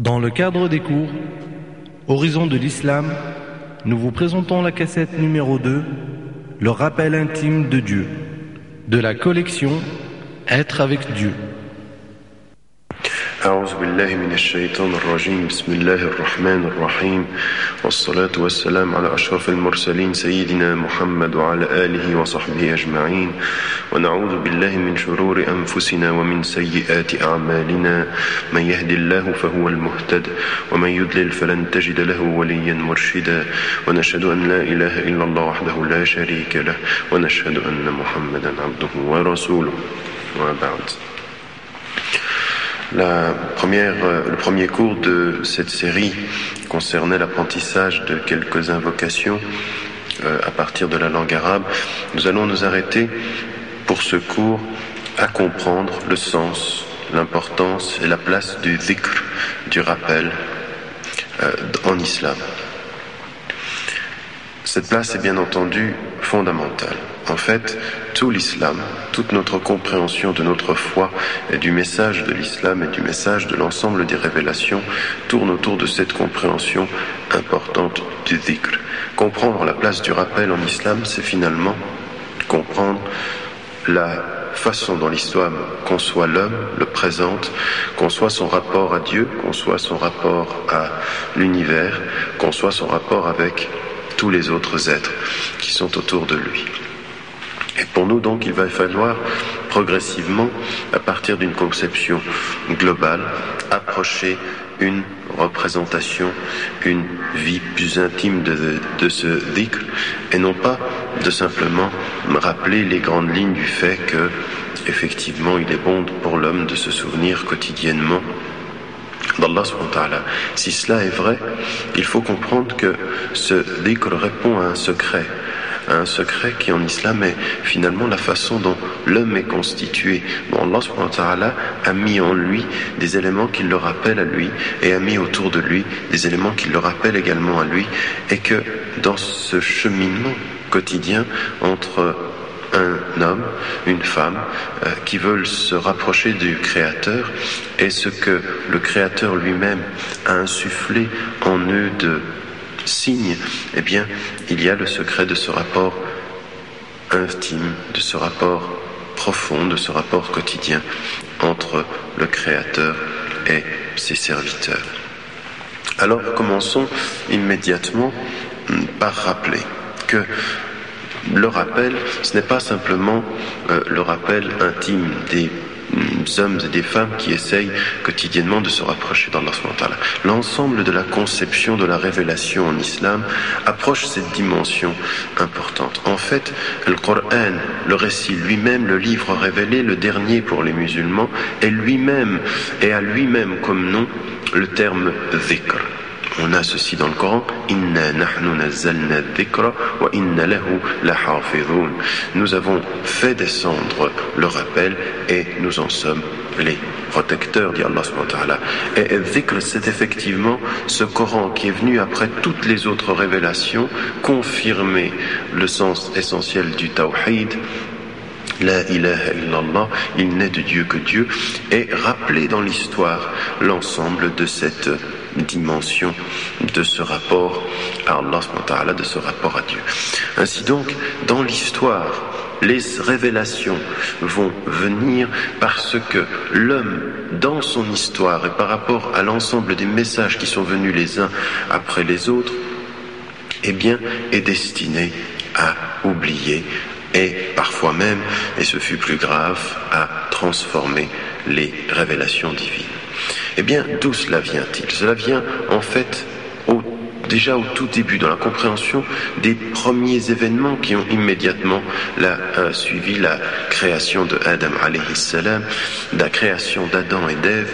Dans le cadre des cours Horizon de l'Islam, nous vous présentons la cassette numéro 2, le rappel intime de Dieu, de la collection Être avec Dieu. أعوذ بالله من الشيطان الرجيم. بسم الله الرحمن الرحيم. والصلاة والسلام على أشرف المرسلين سيدنا محمد وعلى آله وصحبه أجمعين. ونعوذ بالله من شرور أنفسنا ومن سيئات أعمالنا. من يهد الله فهو المهتد ومن يضلل فلن تجد له وليا مرشدا. ونشهد أن لا إله إلا الله وحده لا شريك له. ونشهد أن محمدا عبده ورسوله. وبعد La première, le premier cours de cette série concernait l'apprentissage de quelques invocations euh, à partir de la langue arabe. Nous allons nous arrêter pour ce cours à comprendre le sens, l'importance et la place du dhikr, du rappel euh, en islam. Cette place est bien entendu fondamentale. En fait, tout l'islam, toute notre compréhension de notre foi et du message de l'islam et du message de l'ensemble des révélations tourne autour de cette compréhension importante du dhikr. Comprendre la place du rappel en islam, c'est finalement comprendre la façon dont l'islam conçoit l'homme, le présente, conçoit son rapport à Dieu, conçoit son rapport à l'univers, conçoit son rapport avec tous les autres êtres qui sont autour de lui. Et pour nous, donc, il va falloir progressivement, à partir d'une conception globale, approcher une représentation, une vie plus intime de, de ce dhikr, et non pas de simplement rappeler les grandes lignes du fait que, effectivement, il est bon pour l'homme de se souvenir quotidiennement d'Allah Si cela est vrai, il faut comprendre que ce dhikr répond à un secret, un secret qui en islam est finalement la façon dont l'homme est constitué. Bon, Allah a mis en lui des éléments qui le rappellent à lui et a mis autour de lui des éléments qui le rappellent également à lui et que dans ce cheminement quotidien entre un homme, une femme euh, qui veulent se rapprocher du Créateur et ce que le Créateur lui-même a insufflé en eux de signes, eh bien, il y a le secret de ce rapport intime, de ce rapport profond, de ce rapport quotidien entre le Créateur et ses serviteurs. Alors commençons immédiatement par rappeler que le rappel, ce n'est pas simplement euh, le rappel intime des mm, hommes et des femmes qui essayent quotidiennement de se rapprocher d'Allah. L'ensemble de la conception de la révélation en islam approche cette dimension importante. En fait, le Coran, le récit lui-même, le livre révélé, le dernier pour les musulmans, est lui-même et a lui-même comme nom le terme dhikr. On a ceci dans le Coran. Nous avons fait descendre le rappel et nous en sommes les protecteurs, dit Allah Et dhikr, c'est effectivement ce Coran qui est venu après toutes les autres révélations confirmer le sens essentiel du tawhid, la ilaha illallah, il n'est de Dieu que Dieu, et rappeler dans l'histoire l'ensemble de cette dimension de ce rapport à Allah, de ce rapport à Dieu. Ainsi donc, dans l'histoire, les révélations vont venir parce que l'homme, dans son histoire et par rapport à l'ensemble des messages qui sont venus les uns après les autres, eh bien, est destiné à oublier et parfois même, et ce fut plus grave, à transformer les révélations divines. Eh bien, d'où cela vient-il? Cela vient en fait déjà au tout début, dans la compréhension des premiers événements qui ont immédiatement euh, suivi la création de Adam salam, la création d'Adam et d'Ève,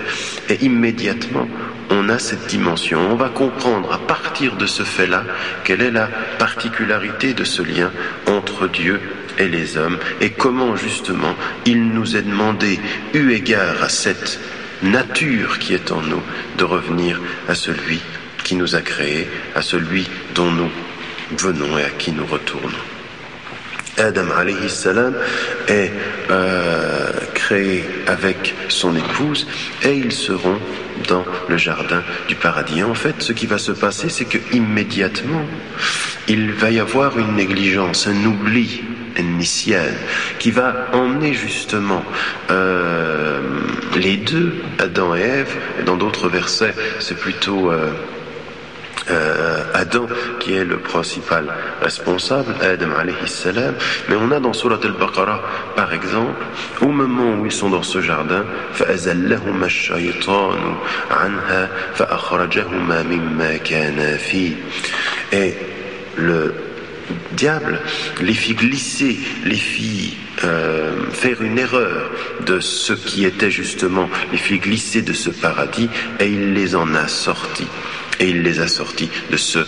et immédiatement on a cette dimension. On va comprendre à partir de ce fait-là quelle est la particularité de ce lien entre Dieu et les hommes et comment justement il nous est demandé, eu égard à cette nature qui est en nous, de revenir à celui qui nous a créés, à celui dont nous venons et à qui nous retournons. Adam alayhi salam est euh, créé avec son épouse et ils seront dans le jardin du paradis. en fait, ce qui va se passer, c'est que immédiatement, il va y avoir une négligence, un oubli initial qui va emmener justement euh, les deux, Adam et Ève, et dans d'autres versets, c'est plutôt euh, euh, Adam qui est le principal responsable, Adam alayhi salam, mais on a dans Surat al-Baqarah, par exemple, au moment où ils sont dans ce jardin, فَأَزَلَّهُمَا الشَّيْطَانُ عَنْهَا فَأَخْرَجَهُمَا مِمَّا كَانَ فِيهِ Et le diable les fit glisser, les fit euh, faire une erreur de ce qui était justement, les fit glisser de ce paradis et il les en a sortis et il les a sortis de ce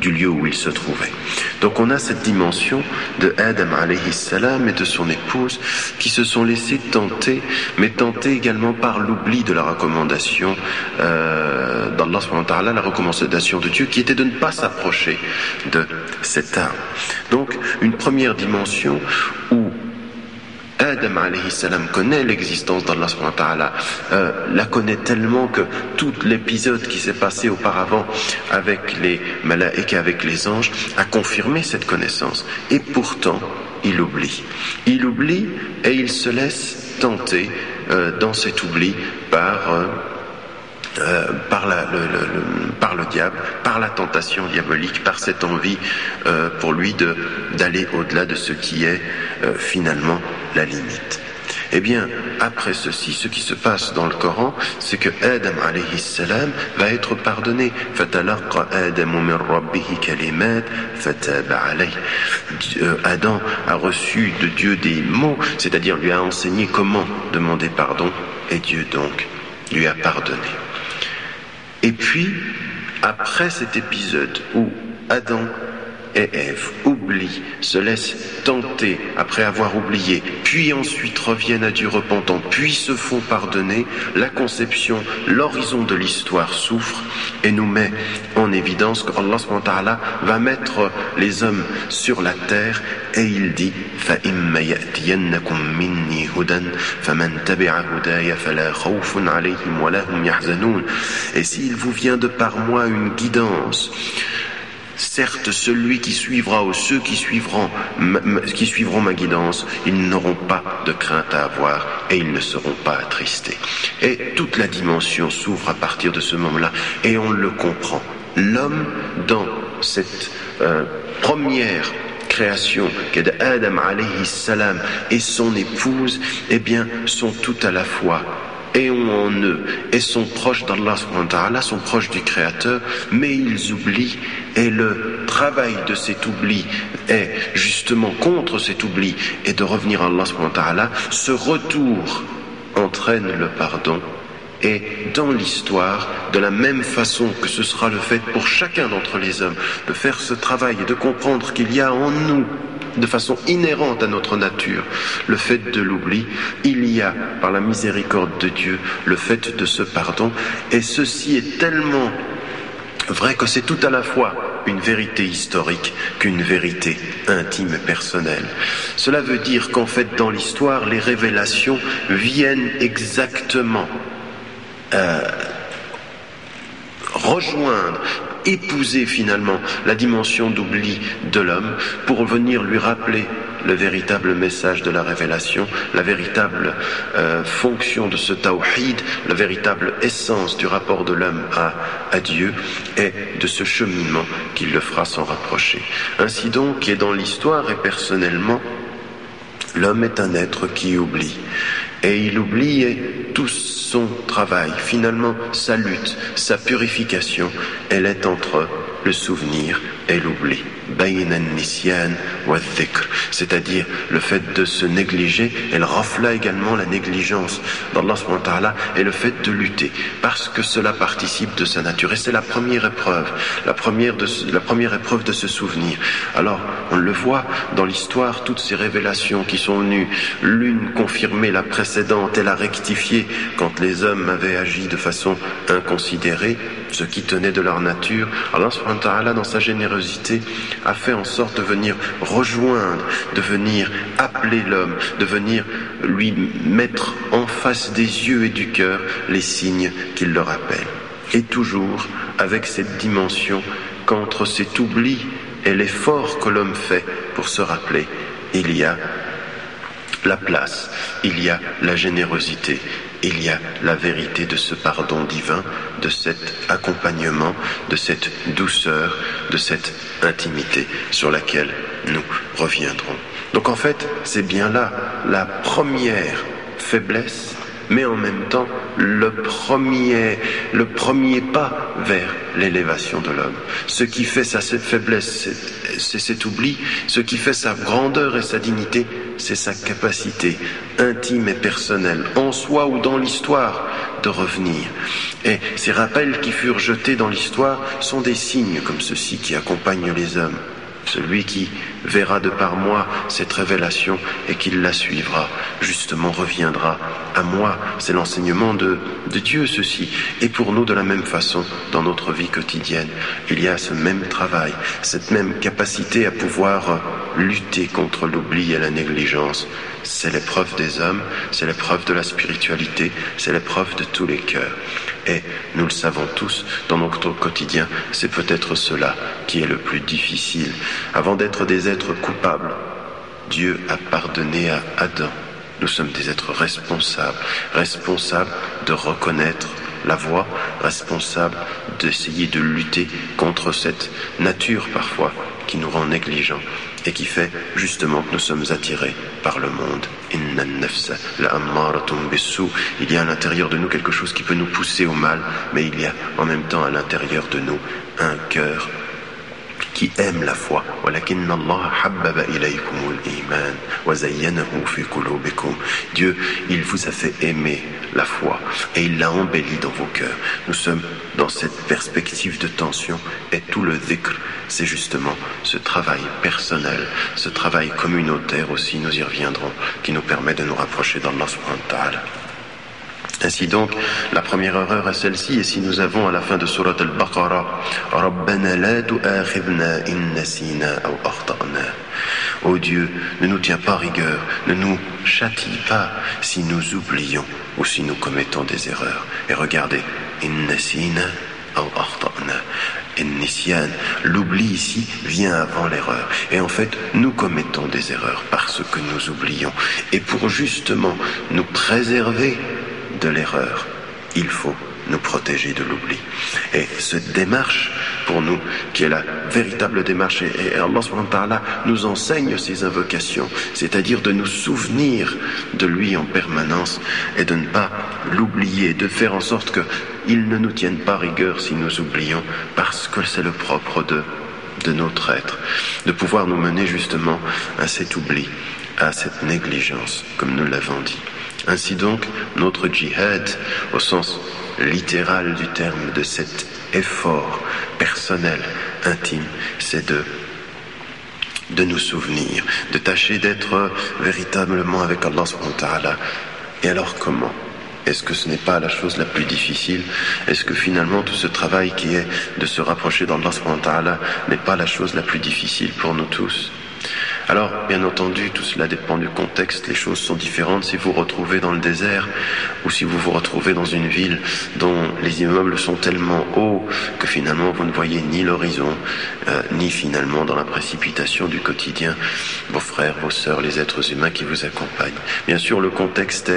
du lieu où ils se trouvaient. Donc on a cette dimension de Adam alayhi salam et de son épouse qui se sont laissés tenter, mais tenter également par l'oubli de la recommandation euh, d'Allah, la recommandation de Dieu qui était de ne pas s'approcher de cet arbre. Donc une première dimension où Adam alayhi salam connaît l'existence d'Allah euh, la connaît tellement que tout l'épisode qui s'est passé auparavant avec les et avec les anges a confirmé cette connaissance. Et pourtant, il oublie. Il oublie et il se laisse tenter euh, dans cet oubli par euh, euh, par, la, le, diable, par la tentation diabolique, par cette envie euh, pour lui d'aller au-delà de ce qui est euh, finalement la limite. Eh bien, après ceci, ce qui se passe dans le Coran, c'est que Adam alayhi salam va être pardonné. Adam a reçu de Dieu des mots, c'est-à-dire lui a enseigné comment demander pardon, et Dieu donc lui a pardonné. Et puis, après cet épisode où Adam et Ève oublient, se laissent tenter après avoir oublié, puis ensuite reviennent à Dieu repentant, puis se font pardonner, la conception, l'horizon de l'histoire souffre et nous met en évidence qu'Allah va mettre les hommes sur la terre et il dit Et s'il vous vient de par moi une guidance, Certes, celui qui suivra ou ceux qui suivront, ma guidance, ils n'auront pas de crainte à avoir et ils ne seront pas attristés. Et toute la dimension s'ouvre à partir de ce moment-là et on le comprend. L'homme, dans cette euh, première création qu'est Adam alayhi salam et son épouse, eh bien, sont tout à la fois et ont en eux et sont proches d'Allah, sont proches du Créateur, mais ils oublient et le travail de cet oubli est justement contre cet oubli et de revenir à Allah. Ce retour entraîne le pardon et dans l'histoire, de la même façon que ce sera le fait pour chacun d'entre les hommes, de faire ce travail et de comprendre qu'il y a en nous de façon inhérente à notre nature le fait de l'oubli, il y a, par la miséricorde de Dieu, le fait de ce pardon, et ceci est tellement vrai que c'est tout à la fois une vérité historique qu'une vérité intime et personnelle. Cela veut dire qu'en fait, dans l'histoire, les révélations viennent exactement euh, rejoindre épouser finalement la dimension d'oubli de l'homme pour venir lui rappeler le véritable message de la révélation, la véritable euh, fonction de ce tawhid, la véritable essence du rapport de l'homme à, à Dieu et de ce cheminement qui le fera s'en rapprocher. Ainsi donc, est dans l'histoire et personnellement, l'homme est un être qui oublie. Et il oublie tout son travail, finalement sa lutte, sa purification, elle est entre le souvenir et l'oubli c'est-à-dire le fait de se négliger, elle rafla également la négligence d'Allah et le fait de lutter, parce que cela participe de sa nature. Et c'est la première épreuve, la première, de, la première épreuve de se souvenir. Alors, on le voit dans l'histoire, toutes ces révélations qui sont venues, l'une confirmer la précédente et la rectifier quand les hommes avaient agi de façon inconsidérée, ce qui tenait de leur nature. Allah dans sa générosité, a fait en sorte de venir rejoindre, de venir appeler l'homme, de venir lui mettre en face des yeux et du cœur les signes qu'il leur appelle. Et toujours avec cette dimension qu'entre cet oubli et l'effort que l'homme fait pour se rappeler, il y a la place, il y a la générosité, il y a la vérité de ce pardon divin, de cet accompagnement, de cette douceur, de cette intimité sur laquelle nous reviendrons. Donc en fait, c'est bien là la première faiblesse mais en même temps le premier, le premier pas vers l'élévation de l'homme. Ce qui fait sa faiblesse, c'est cet oubli. Ce qui fait sa grandeur et sa dignité, c'est sa capacité intime et personnelle, en soi ou dans l'histoire, de revenir. Et ces rappels qui furent jetés dans l'histoire sont des signes comme ceux-ci qui accompagnent les hommes. Celui qui verra de par moi cette révélation et qui la suivra, justement reviendra à moi. C'est l'enseignement de, de Dieu, ceci. Et pour nous, de la même façon, dans notre vie quotidienne, il y a ce même travail, cette même capacité à pouvoir lutter contre l'oubli et la négligence. C'est l'épreuve des hommes, c'est l'épreuve de la spiritualité, c'est l'épreuve de tous les cœurs. Et nous le savons tous, dans notre quotidien, c'est peut-être cela qui est le plus difficile. Avant d'être des êtres coupables, Dieu a pardonné à Adam. Nous sommes des êtres responsables, responsables de reconnaître la voie, responsables d'essayer de lutter contre cette nature parfois qui nous rend négligents et qui fait justement que nous sommes attirés par le monde. Il y a à l'intérieur de nous quelque chose qui peut nous pousser au mal, mais il y a en même temps à l'intérieur de nous un cœur qui aime la foi. Dieu, il vous a fait aimer la foi et il l'a embellie dans vos cœurs. Nous sommes dans cette perspective de tension et tout le dhikr, c'est justement ce travail personnel, ce travail communautaire aussi, nous y reviendrons, qui nous permet de nous rapprocher d'Allah subhanahu wa. Ainsi donc, la première erreur est celle-ci, et si nous avons à la fin de Surat al-Baqarah, Rabbana la tu'akhidna in nasina aw akhta'na. Ô Dieu, ne nous tiens pas rigueur, ne nous châtie pas si nous oublions ou si nous commettons des erreurs. Et regardez, in nasina aw akhta'na. L'oubli ici vient avant l'erreur. Et en fait, nous commettons des erreurs parce que nous oublions. Et pour justement nous préserver de l'erreur. Il faut nous protéger de l'oubli. Et cette démarche, pour nous, qui est la véritable démarche, et, Allah nous enseigne ces invocations, c'est-à-dire de nous souvenir de lui en permanence et de ne pas l'oublier, de faire en sorte qu'il ne nous tienne pas rigueur si nous oublions, parce que c'est le propre de, de notre être, de pouvoir nous mener justement à cet oubli, à cette négligence, comme nous l'avons dit. Ainsi donc, notre djihad, au sens littéral du terme, de cet effort personnel, intime, c'est de de nous souvenir, de tâcher d'être véritablement avec Allah subhanahu Et alors comment? Est-ce que ce n'est pas la chose la plus difficile? Est-ce que finalement tout ce travail qui est de se rapprocher d'Allah subhanahu n'est pas la chose la plus difficile pour nous tous? Alors, bien entendu, tout cela dépend du contexte. Les choses sont différentes si vous vous retrouvez dans le désert ou si vous vous retrouvez dans une ville dont les immeubles sont tellement hauts que finalement vous ne voyez ni l'horizon, euh, ni finalement dans la précipitation du quotidien vos frères, vos sœurs, les êtres humains qui vous accompagnent. Bien sûr, le contexte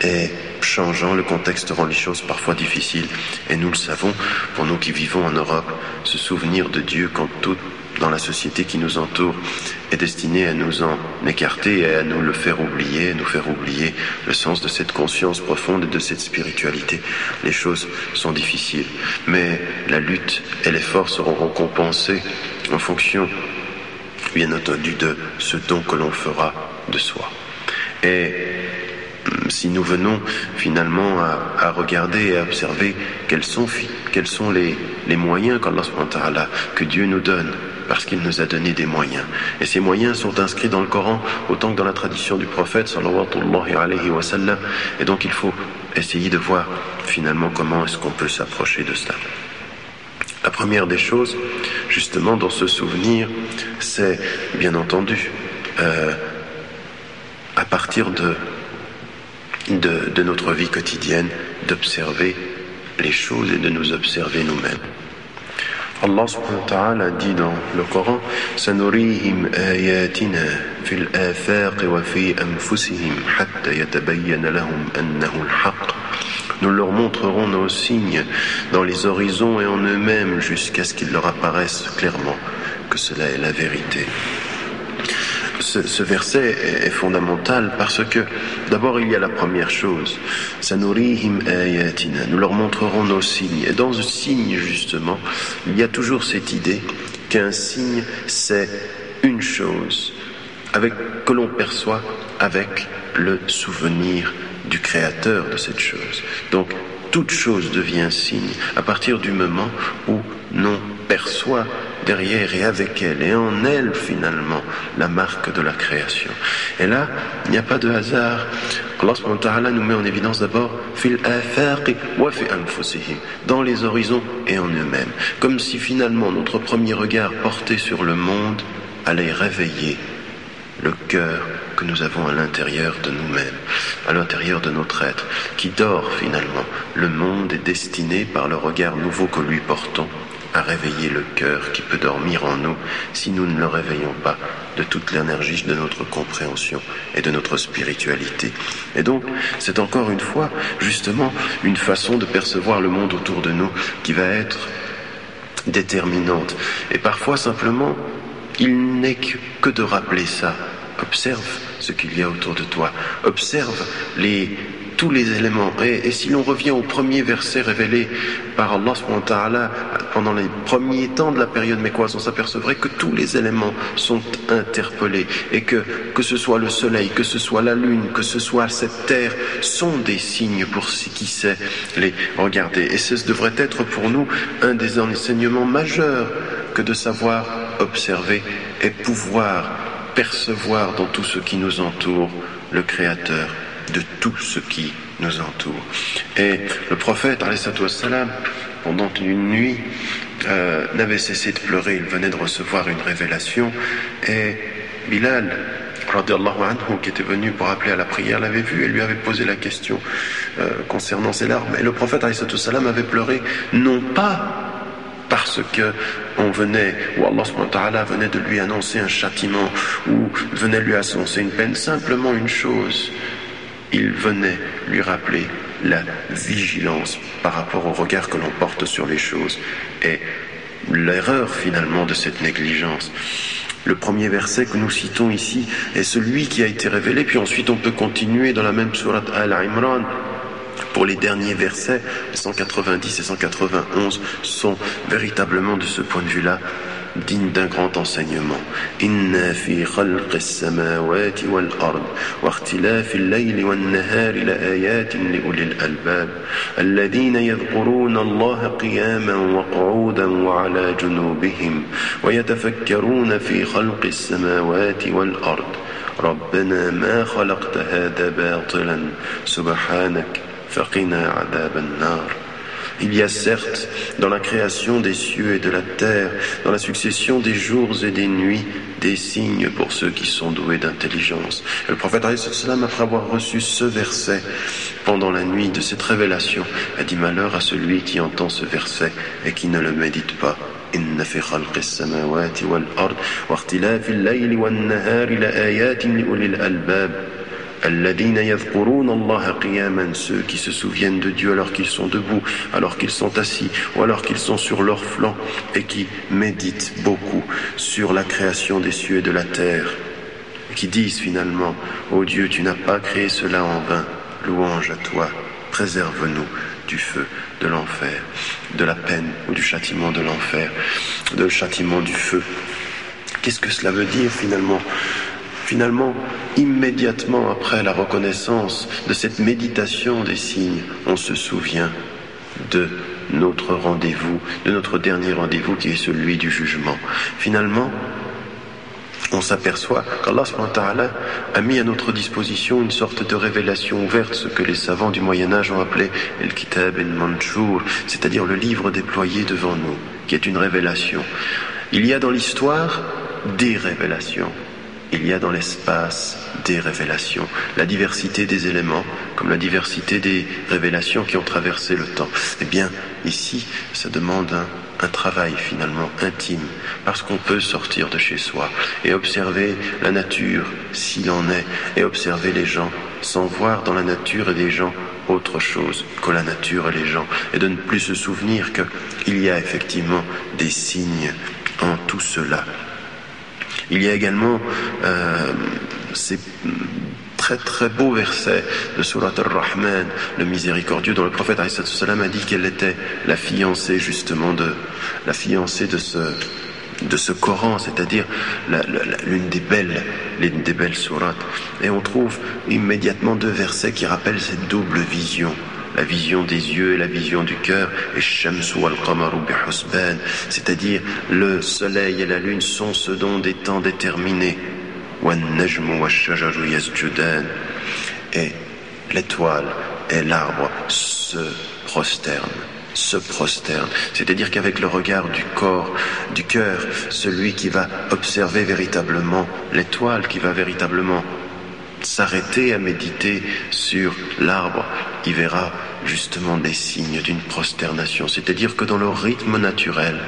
est, changeant, le contexte rend les choses parfois difficiles et nous le savons, pour nous qui vivons en Europe, se souvenir de Dieu quand tout dans la société qui nous entoure est destiné à nous en écarter et à nous le faire oublier, à nous faire oublier le sens de cette conscience profonde et de cette spiritualité. Les choses sont difficiles, mais la lutte et l'effort seront récompensés en fonction, bien entendu, de ce don que l'on fera de soi. Et hum, si nous venons finalement à, regarder et à observer quels sont, les, moyens que Dieu nous donne parce qu'il nous a donné des moyens. Et ces moyens sont inscrits dans le Coran autant que dans la tradition du prophète sallallahu alayhi wa sallam. Et donc il faut essayer de voir finalement comment est-ce qu'on peut s'approcher de cela. La première des choses, justement dans ce souvenir, c'est bien entendu euh, à partir de, notre vie quotidienne d'observer les choses et de nous observer nous-mêmes. Allah subhanahu wa ta'ala dit dans le Coran سنريهم آياتنا في الآفاق وفي أنفسهم حتى يتبين لهم أنه الحق Nous leur montrerons nos signes dans les horizons et en eux-mêmes jusqu'à ce qu'il leur apparaisse clairement que cela est la vérité. Ce, verset est, fondamental parce que d'abord il y a la première chose, nous leur montrerons nos signes. Et dans ce signe justement, il y a toujours cette idée qu'un signe c'est une chose avec, que l'on perçoit avec le souvenir du créateur de cette chose. Donc toute chose devient signe à partir du moment où l'on perçoit derrière et avec elle et en elle finalement la marque de la création. Et là, il n'y a pas de hasard. Allah nous met en évidence d'abord dans les horizons et en eux-mêmes. Comme si finalement notre premier regard porté sur le monde allait réveiller le cœur que nous avons à l'intérieur de nous-mêmes, à l'intérieur de notre être, qui dort finalement. Le monde est destiné par le regard nouveau que lui portons à réveiller le cœur qui peut dormir en nous si nous ne le réveillons pas de toute l'énergie de notre compréhension et de notre spiritualité. Et donc, c'est encore une fois justement une façon de percevoir le monde autour de nous qui va être déterminante. Et parfois simplement, il n'est que de rappeler ça. Observe ce qu'il y a autour de toi. Observe les tous les éléments. Et, si l'on revient au premier verset révélé par Allah pendant les premiers temps de la période mécoise, on s'apercevrait que tous les éléments sont interpellés et que que ce soit le soleil, que ce soit la lune, que ce soit cette terre, sont des signes pour qui sait les regarder. Et ce devrait être pour nous un des enseignements majeurs que de savoir observer et pouvoir percevoir dans tout ce qui nous entoure le Créateur de tout ce qui nous entoure. Et le prophète, salam, pendant une nuit, euh, n'avait cessé de pleurer. Il venait de recevoir une révélation. Et Bilal, anhu, qui était venu pour appeler à la prière, l'avait vu et lui avait posé la question euh, concernant ses larmes. Et le prophète, salam, avait pleuré non pas parce que on venait, ou Allah venait de lui annoncer un châtiment, ou venait lui annoncer une peine, simplement une chose, il venait lui rappeler la vigilance par rapport au regard que l'on porte sur les choses et l'erreur finalement de cette négligence. Le premier verset que nous citons ici est celui qui a été révélé, puis ensuite on peut continuer dans la même sourate Al-Imran. Pour les derniers versets, 190 et 191 sont véritablement de ce point de vue-là digne d'un grand enseignement. إن في خلق السماوات والأرض واختلاف الليل والنهار لآيات لأولي الألباب الذين يذكرون الله قياما وقعودا وعلى جنوبهم ويتفكرون في خلق السماوات والأرض ربنا ما خلقت هذا باطلا سبحانك فقنا عذاب النار Il y a certes dans la création des cieux et de la terre, dans la succession des jours et des nuits, des signes pour ceux qui sont doués d'intelligence. Le prophète, après avoir reçu ce verset pendant la nuit de cette révélation, a dit malheur à celui qui entend ce verset et qui ne le médite pas. إن في خلق السماوات والأرض واختلاف الليل والنهار لآيات لأولي الألباب ceux qui se souviennent de Dieu alors qu'ils sont debout, alors qu'ils sont assis, ou alors qu'ils sont sur leur flanc, et qui méditent beaucoup sur la création des cieux et de la terre, et qui disent finalement, Ô oh Dieu, tu n'as pas créé cela en vain, louange à toi, préserve-nous du feu de l'enfer, de la peine ou du châtiment de l'enfer, de châtiment du feu. Qu'est-ce que cela veut dire finalement? Finalement, immédiatement après la reconnaissance de cette méditation des signes, on se souvient de notre rendez-vous, de notre dernier rendez-vous qui est celui du jugement. Finalement, on s'aperçoit qu'Allah a mis à notre disposition une sorte de révélation ouverte, ce que les savants du Moyen Âge ont appelé El Kitab el Manchour, c'est-à-dire le livre déployé devant nous, qui est une révélation. Il y a dans l'histoire des révélations. Il y a dans l'espace des révélations, la diversité des éléments, comme la diversité des révélations qui ont traversé le temps. Eh bien, ici, ça demande un, travail finalement intime, parce qu'on peut sortir de chez soi et observer la nature s'il en est, et observer les gens sans voir dans la nature et les gens autre chose que la nature et les gens, et de ne plus se souvenir qu'il y a effectivement des signes en tout cela. Il y a également euh, ces très très beaux versets de Surat al-Rahman, le miséricordieux, dont le prophète a dit qu'elle était la fiancée justement de la fiancée de ce Coran, c'est-à-dire l'une des belles, l'une des belles sourates. Et on trouve immédiatement deux versets qui rappellent cette double vision la vision des yeux et la vision du cœur, et c'est-à-dire le soleil et la lune sont ce dont des temps déterminés. Et l'étoile et l'arbre se prosternent se prosternent. C'est-à-dire qu'avec le regard du corps, du cœur, celui qui va observer véritablement l'étoile, qui va véritablement s'arrêter à méditer sur l'arbre, il verra justement des signes d'une prosternation. C'est-à-dire que dans le rythme naturel,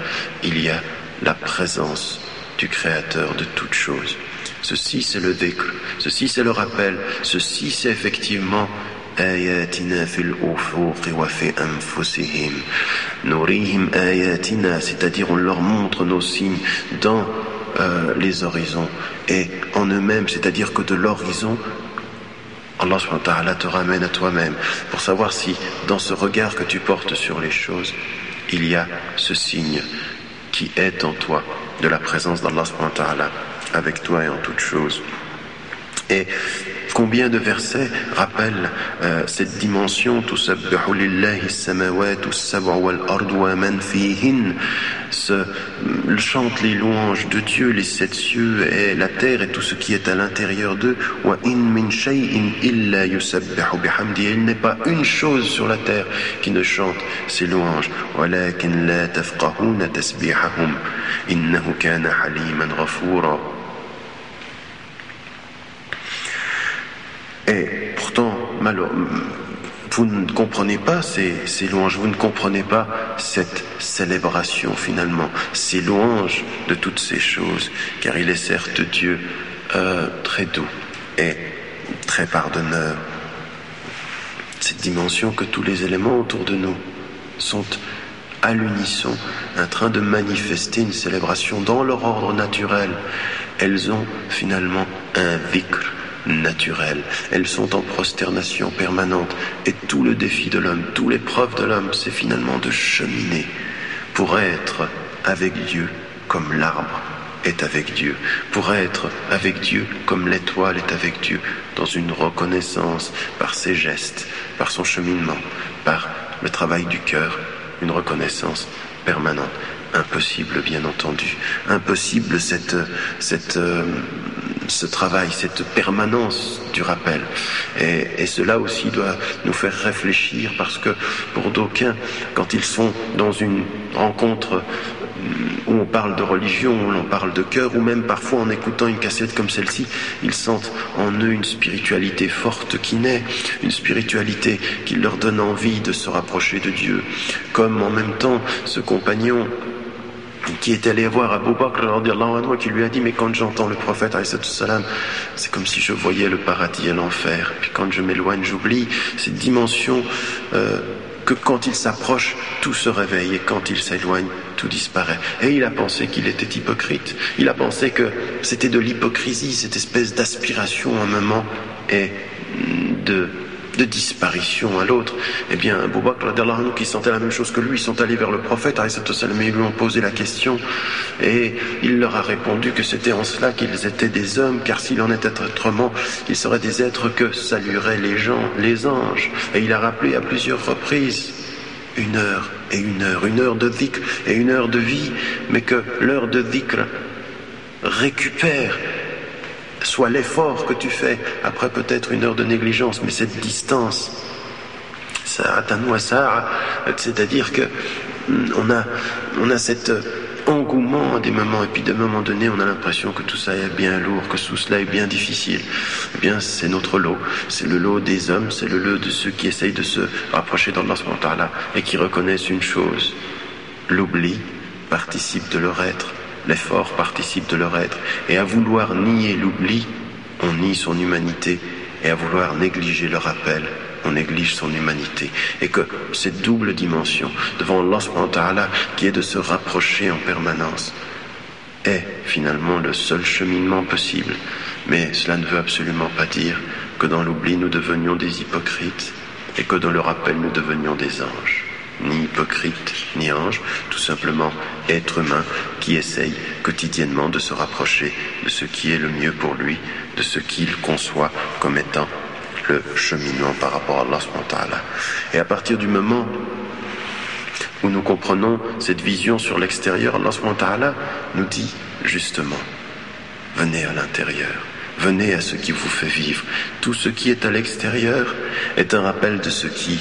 il y a la présence du Créateur de toutes choses. Ceci, c'est le décre, ceci, c'est le rappel, ceci, c'est effectivement c'est-à-dire on leur montre nos signes dans euh, les horizons et en eux-mêmes, c'est-à-dire que de l'horizon, Allah te ramène à toi-même pour savoir si dans ce regard que tu portes sur les choses, il y a ce signe qui est en toi de la présence d'Allah avec toi et en toutes choses. Et Combien de versets rappellent euh, cette dimension Tusabbihu lillahi samawati sab'u wal ardu wa man fihin ce, chante les louanges de Dieu, les sept cieux et la terre et tout ce qui est à l'intérieur d'eux. Wa in min shay'in illa yusabbihu bihamdi. Il n'est pas une chose sur la terre qui ne chante ces louanges. Walakin la tafqahuna tasbihahum. Innahu kana haliman ghafura. Et pourtant, vous ne comprenez pas ces, louanges, vous ne comprenez pas cette célébration finalement, ces louanges de toutes ces choses, car il est certes Dieu euh, très doux et très pardonneur. Cette dimension que tous les éléments autour de nous sont à l'unisson, en train de manifester une célébration dans leur ordre naturel. Elles ont finalement un vikr, naturelles. Elles sont en prosternation permanente. Et tout le défi de l'homme, toute l'épreuve de l'homme, c'est finalement de cheminer pour être avec Dieu comme l'arbre est avec Dieu, pour être avec Dieu comme l'étoile est avec Dieu, dans une reconnaissance par ses gestes, par son cheminement, par le travail du cœur, une reconnaissance permanente. Impossible, bien entendu. Impossible cette, cette, euh, ce travail, cette permanence du rappel. Et, cela aussi doit nous faire réfléchir parce que pour d'aucuns, quand ils sont dans une rencontre où on parle de religion, où l'on parle de cœur, ou même parfois en écoutant une cassette comme celle-ci, ils sentent en eux une spiritualité forte qui naît, une spiritualité qui leur donne envie de se rapprocher de Dieu. Comme en même temps ce compagnon qui est allé voir Abu Bakr qui lui a dit mais quand j'entends le prophète c'est comme si je voyais le paradis et l'enfer. Puis quand je m'éloigne j'oublie cette dimension euh, que quand il s'approche tout se réveille et quand il s'éloigne tout disparaît. Et il a pensé qu'il était hypocrite. Il a pensé que c'était de l'hypocrisie cette espèce d'aspiration un moment et de de disparition à l'autre, eh bien, Abu Bakr, qui sentait la même chose que lui, sont allés vers le prophète, et lui ont posé la question, et il leur a répondu que c'était en cela qu'ils étaient des hommes, car s'il en était autrement, ils seraient des êtres que salueraient les gens, les anges. Et il a rappelé à plusieurs reprises une heure et une heure, une heure de dhikr et une heure de vie, mais que l'heure de dhikr récupère soit l'effort que tu fais après peut-être une heure de négligence, mais cette distance, c'est-à-dire que mm, on a, on a cette, engouement à des moments, et puis d'un moment donné, on a l'impression que tout ça est bien lourd, que tout cela est bien difficile. Eh bien, c'est notre lot. C'est le lot des hommes, c'est le lot de ceux qui essayent de se rapprocher d'Allah et qui reconnaissent une chose. L'oubli participe de leur être, l'effort participe de leur être. Et à vouloir nier l'oubli, on nie son humanité, et à vouloir négliger le rappel, on néglige son humanité. Et que cette double dimension devant Allah qui est de se rapprocher en permanence est finalement le seul cheminement possible. Mais cela ne veut absolument pas dire que dans l'oubli nous devenions des hypocrites et que dans le rappel nous devenions des anges. Ni hypocrites, ni anges, tout simplement être humain qui essaye quotidiennement de se rapprocher de ce qui est le mieux pour lui, de ce qu'il conçoit comme étant le cheminement par rapport à Allah. Et à partir du moment où nous comprenons cette vision sur l'extérieur, Allah nous dit justement, venez à l'intérieur, venez à ce qui vous fait vivre. Tout ce qui est à l'extérieur est un rappel de ce qui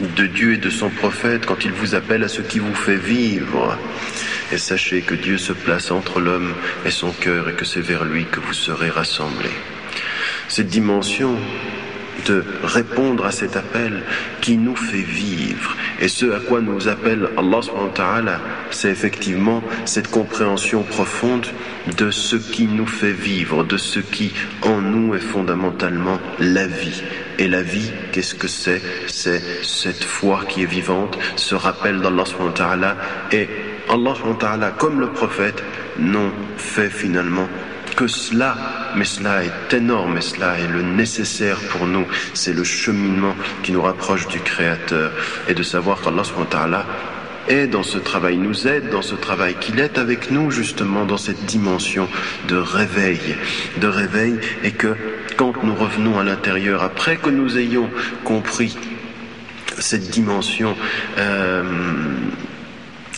de Dieu et de son prophète quand il vous appelle à ce qui vous fait vivre. Et sachez que Dieu se place entre l'homme et son cœur et que c'est vers lui que vous serez rassemblés. cette dimension de répondre à cet appel qui nous fait vivre. Et ce à quoi nous appelle Allah, c'est effectivement cette compréhension profonde de ce qui nous fait vivre, de ce qui en nous est fondamentalement la vie. Et la vie, qu'est-ce que c'est? C'est cette foi qui est vivante, ce rappel d'Allah et Allah comme le prophète, n'ont fait finalement que cela, mais cela est énorme, et cela est le nécessaire pour nous. C'est le cheminement qui nous rapproche du Créateur et de savoir qu'Allah est dans ce travail, nous aide dans ce travail, qu'il est avec nous justement dans cette dimension de réveil, de réveil, et que quand nous revenons à l'intérieur, après que nous ayons compris cette dimension euh,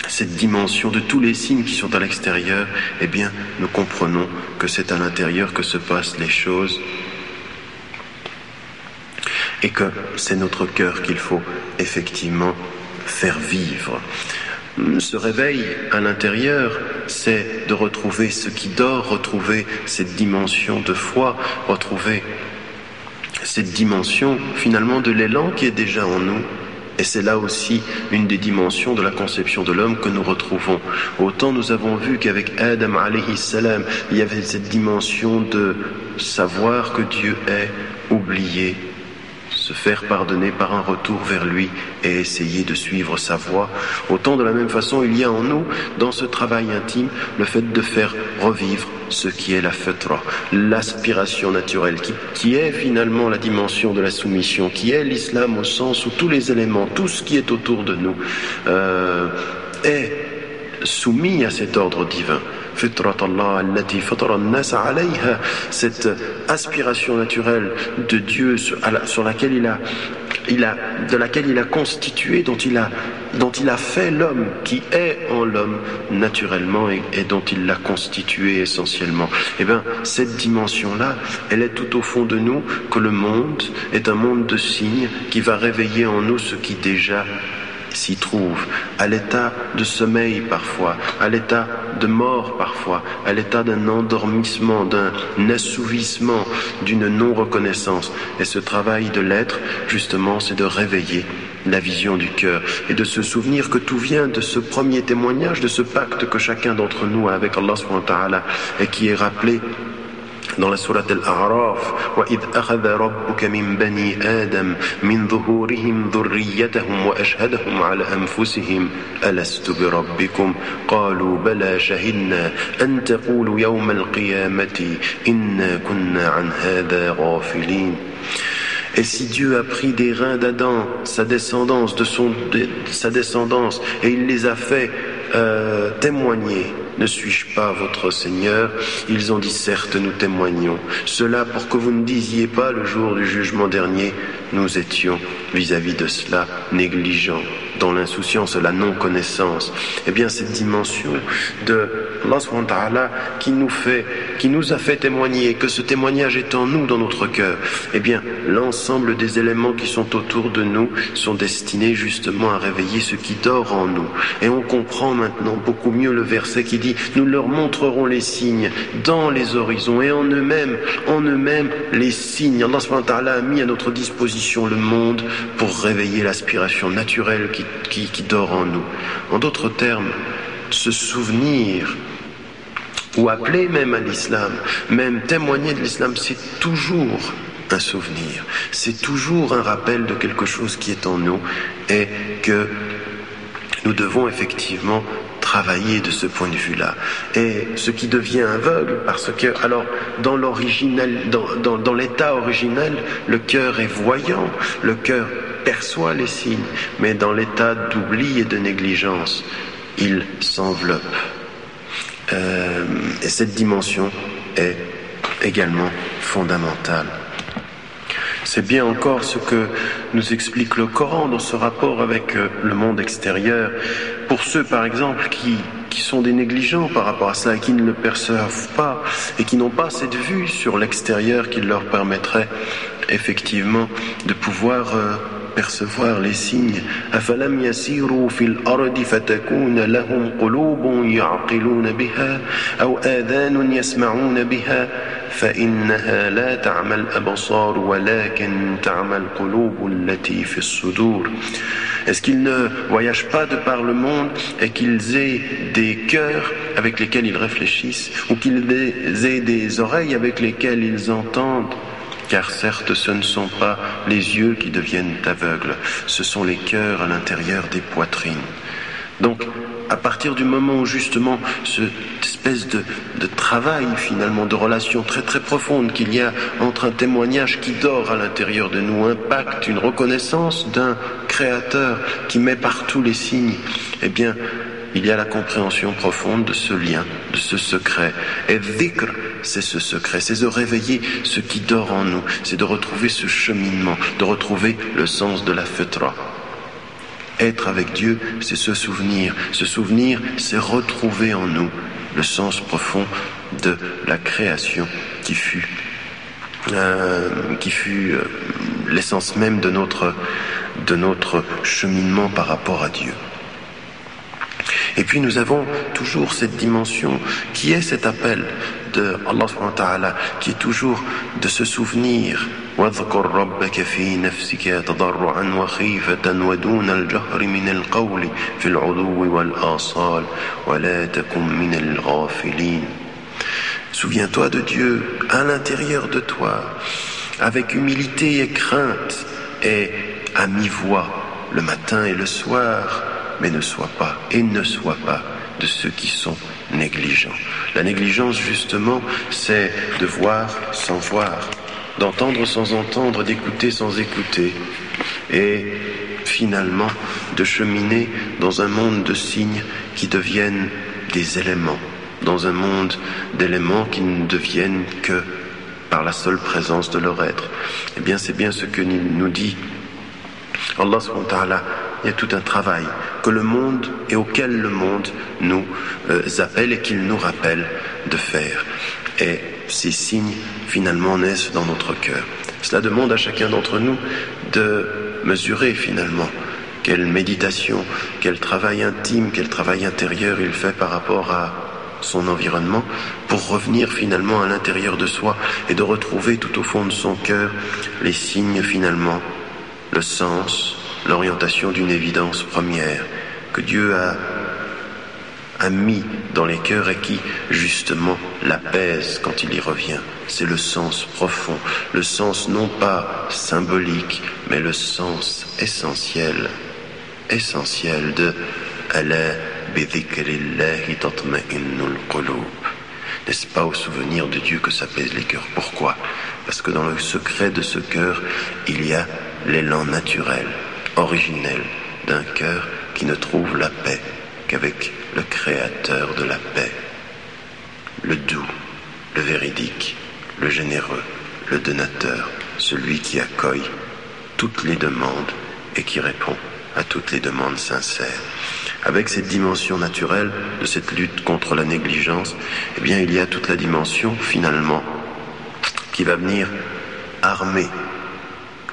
cette dimension de tous les signes qui sont à l'extérieur, eh bien, nous comprenons que c'est à l'intérieur que se passent les choses et que c'est notre cœur qu'il faut effectivement faire vivre. Ce réveil à l'intérieur, c'est de retrouver ce qui dort, retrouver cette dimension de foi, retrouver cette dimension finalement de l'élan qui est déjà en nous et c'est là aussi une des dimensions de la conception de l'homme que nous retrouvons. Autant nous avons vu qu'avec Adam alayhi salam, il y avait cette dimension de savoir que Dieu est oublié, se faire pardonner par un retour vers lui et essayer de suivre sa voie. Autant de la même façon, il y a en nous, dans ce travail intime, le fait de faire revivre ce qui est la fatra, l'aspiration naturelle, qui, est finalement la dimension de la soumission, qui est l'islam au sens où tous les éléments, tout ce qui est autour de nous euh, est soumis à cet ordre divin. Cette aspiration naturelle de Dieu sur laquelle il a il a, de laquelle il a constitué, dont il a, dont il a fait l'homme, qui est en l'homme naturellement et, dont il l'a constitué essentiellement. Eh bien, cette dimension-là, elle est tout au fond de nous, que le monde est un monde de signes qui va réveiller en nous ce qui déjà s'y trouve, à l'état de sommeil parfois, à l'état de mort parfois, à l'état d'un endormissement, d'un assouvissement, d'une non-reconnaissance. Et ce travail de l'être, justement, c'est de réveiller la vision du cœur et de se souvenir que tout vient de ce premier témoignage, de ce pacte que chacun d'entre nous a avec Allah et qui est rappelé dans la sourate Al-A'raf وَإِذْ أَخَذَ رَبُّكَ مِنْ بَنِي آدَمَ مِنْ ظُهُورِهِمْ ذُرِّيَّتَهُمْ وَأَشْهَدَهُمْ عَلَى أَنفُسِهِمْ أَلَسْتُ بِرَبِّكُمْ؟ قَالُوا بَلَى شَهِدْنَا أَنْ تَقُولُوا يَوْمَ الْقِيَامَةِ إِنَّا كُنَّا عَنْ هَذَا غَافِلِينَ. Et si Dieu a pris des reins d'Adam, sa descendance, de son, de, sa descendance, et il les a fait euh, témoigner Ne suis-je pas votre Seigneur? Ils ont dit certes, nous témoignons. Cela pour que vous ne disiez pas le jour du jugement dernier, nous étions vis-à-vis de cela négligents dans l'insouciance, la non-connaissance. Eh bien, cette dimension de Allah qui nous fait, qui nous a fait témoigner, que ce témoignage est en nous, dans notre cœur, eh bien, l'ensemble des éléments qui sont autour de nous sont destinés justement à réveiller ce qui dort en nous. Et on comprend maintenant beaucoup mieux le verset qui dit, nous leur montrerons les signes dans les horizons et en eux-mêmes, en eux-mêmes, les signes. Allah a mis à notre disposition le monde pour réveiller l'aspiration naturelle qui qui, dort en nous. En d'autres termes, se souvenir ou appeler même à l'islam, même témoigner de l'islam, c'est toujours un souvenir, c'est toujours un rappel de quelque chose qui est en nous et que nous devons effectivement travailler de ce point de vue-là. Et ce qui devient aveugle, parce que, alors, dans l'original, dans, dans l'état originel, le cœur est voyant, le cœur perçoit les signes, mais dans l'état d'oubli et de négligence, il s'enveloppe. Euh, et cette dimension est également fondamentale. C'est bien encore ce que nous explique le Coran dans ce rapport avec euh, le monde extérieur. Pour ceux, par exemple, qui, qui sont des négligents par rapport à cela qui ne le perçoivent pas et qui n'ont pas cette vue sur l'extérieur qui leur permettrait effectivement de pouvoir euh, percevoir les signes. أفلم يسيروا في الأرض فتكون لهم قلوب يعقلون بها أو آذان يسمعون بها فإنها لا تعمى الأبصار ولكن تعمى القلوب التي في الصدور. Est-ce qu'ils ne voyagent pas de par le monde et qu'ils aient des cœurs avec lesquels ils réfléchissent ou qu'ils aient des oreilles avec lesquelles ils entendent car certes ce ne sont pas les yeux qui deviennent aveugles, ce sont les cœurs à l'intérieur des poitrines. Donc, à partir du moment où justement cette espèce de, travail finalement, de relation très très profonde qu'il y a entre un témoignage qui dort à l'intérieur de nous, un pacte, une reconnaissance d'un créateur qui met partout les signes, eh bien, il y a la compréhension profonde de ce lien, de ce secret. Et dhikr, c'est ce secret, c'est de réveiller ce qui dort en nous, c'est de retrouver ce cheminement, de retrouver le sens de la fitra. Être avec Dieu, c'est se souvenir. Se souvenir, c'est retrouver en nous le sens profond de la création qui fut, euh, fut euh, l'essence même de notre, de notre cheminement par rapport à Dieu. Et puis nous avons toujours cette dimension qui est cet appel de Allah qui est toujours de se souvenir واذكر ربك في نفسك تضرعا وخيفة ودون الجهر من القول في العدو والآصال ولا تكن من الغافلين Souviens-toi de Dieu à l'intérieur de toi, avec humilité et crainte, et à mi-voix, le matin et le soir, mais ne sois pas et ne sois pas de ceux qui sont négligents. La négligence, justement, c'est de voir sans voir, d'entendre sans entendre, d'écouter sans écouter, et finalement de cheminer dans un monde de signes qui deviennent des éléments, dans un monde d'éléments qui ne deviennent que par la seule présence de leur être. Eh bien, c'est bien ce que nous dit Allah il y a tout un travail que le monde et auquel le monde nous euh, appelle et qu'il nous rappelle de faire. Et ces signes finalement naissent dans notre cœur. Cela demande à chacun d'entre nous de mesurer finalement quelle méditation, quel travail intime, quel travail intérieur il fait par rapport à son environnement pour revenir finalement à l'intérieur de soi et de retrouver tout au fond de son cœur les signes finalement, le sens, l'orientation d'une évidence première que Dieu a, mis dans les cœurs et qui, justement, l'apaise quand il y revient. C'est le sens profond, le sens non pas symbolique, mais le sens essentiel, essentiel de n'est-ce pas au souvenir de Dieu que s'apaisent les cœurs? Pourquoi? Parce que dans le secret de ce cœur, il y a l'élan naturel, originelle d'un cœur qui ne trouve la paix qu'avec le Créateur de la paix. Le doux, le véridique, le généreux, le donateur, celui qui accueille toutes les demandes et qui répond à toutes les demandes sincères. Avec cette dimension naturelle de cette lutte contre la négligence, eh bien, il y a toute la dimension finalement qui va venir armer,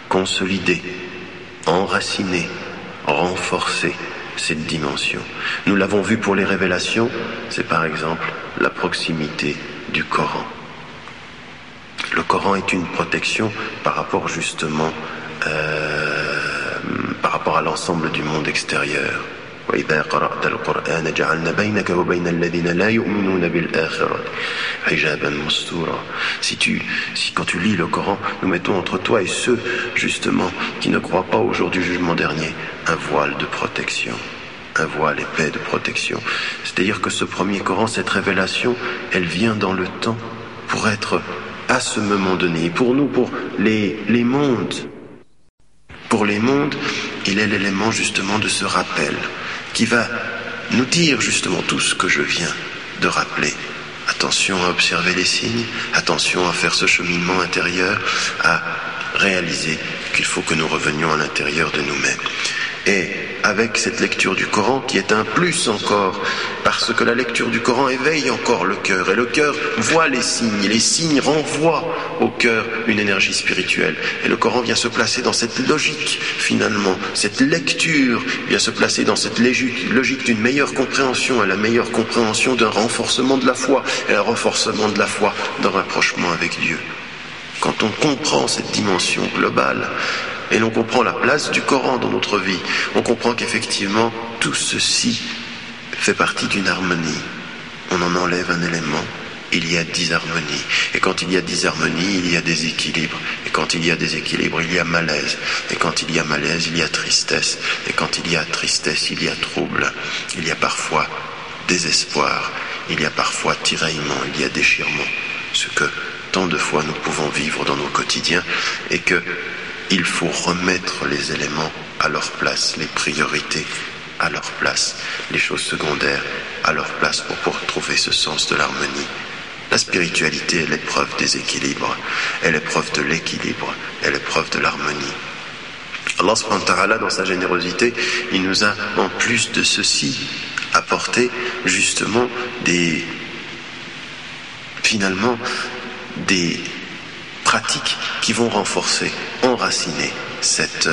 consolider enraciner, renforcer cette dimension. Nous l'avons vu pour les révélations, c'est par exemple la proximité du Coran. Le Coran est une protection par rapport justement euh, par rapport à l'ensemble du monde extérieur. Si tu, si quand tu lis le Coran, nous mettons entre toi et ceux, justement, qui ne croient pas au jour du jugement dernier, un voile de protection. Un voile épais de protection. C'est-à-dire que ce premier Coran, cette révélation, elle vient dans le temps pour être à ce moment donné. pour nous, pour les, les mondes, pour les mondes, il est l'élément justement de ce rappel qui va nous dire justement tout ce que je viens de rappeler. Attention à observer les signes, attention à faire ce cheminement intérieur, à réaliser qu'il faut que nous revenions à l'intérieur de nous-mêmes. Et avec cette lecture du Coran qui est un plus encore, parce que la lecture du Coran éveille encore le cœur, et le cœur voit les signes, et les signes renvoient au cœur une énergie spirituelle. Et le Coran vient se placer dans cette logique, finalement, cette lecture vient se placer dans cette logique d'une meilleure compréhension, et la meilleure compréhension d'un renforcement de la foi, et un renforcement de la foi d'un rapprochement avec Dieu. Quand on comprend cette dimension globale, et l'on comprend la place du Coran dans notre vie, on comprend qu'effectivement tout ceci fait partie d'une harmonie. On en enlève un élément, il y a disharmonie. Et quand il y a disharmonie, il y a déséquilibre. Et quand il y a déséquilibre, il y a malaise. Et quand il y a malaise, il y a tristesse. Et quand il y a tristesse, il y a trouble. Il y a parfois désespoir. Il y a parfois tiraillement, il y a déchirement. Ce que tant de fois nous pouvons vivre dans nos quotidiens et que il faut remettre les éléments à leur place, les priorités à leur place, les choses secondaires à leur place pour, pour trouver ce sens de l'harmonie. La spiritualité est l'épreuve des équilibres, est l'épreuve de l'équilibre, est l'épreuve de l'harmonie. Allah subhanahu dans sa générosité, il nous a, en plus de ceci, apporté justement des, finalement, des pratiques qui vont renforcer, enraciner cette,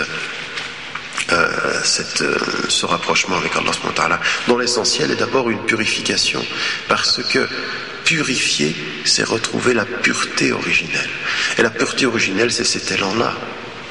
euh, cette, euh, ce rapprochement avec Allah subhanahu dont l'essentiel est d'abord une purification, parce que purifier, c'est retrouver la pureté originelle. Et la pureté originelle, c'est cet élan-là,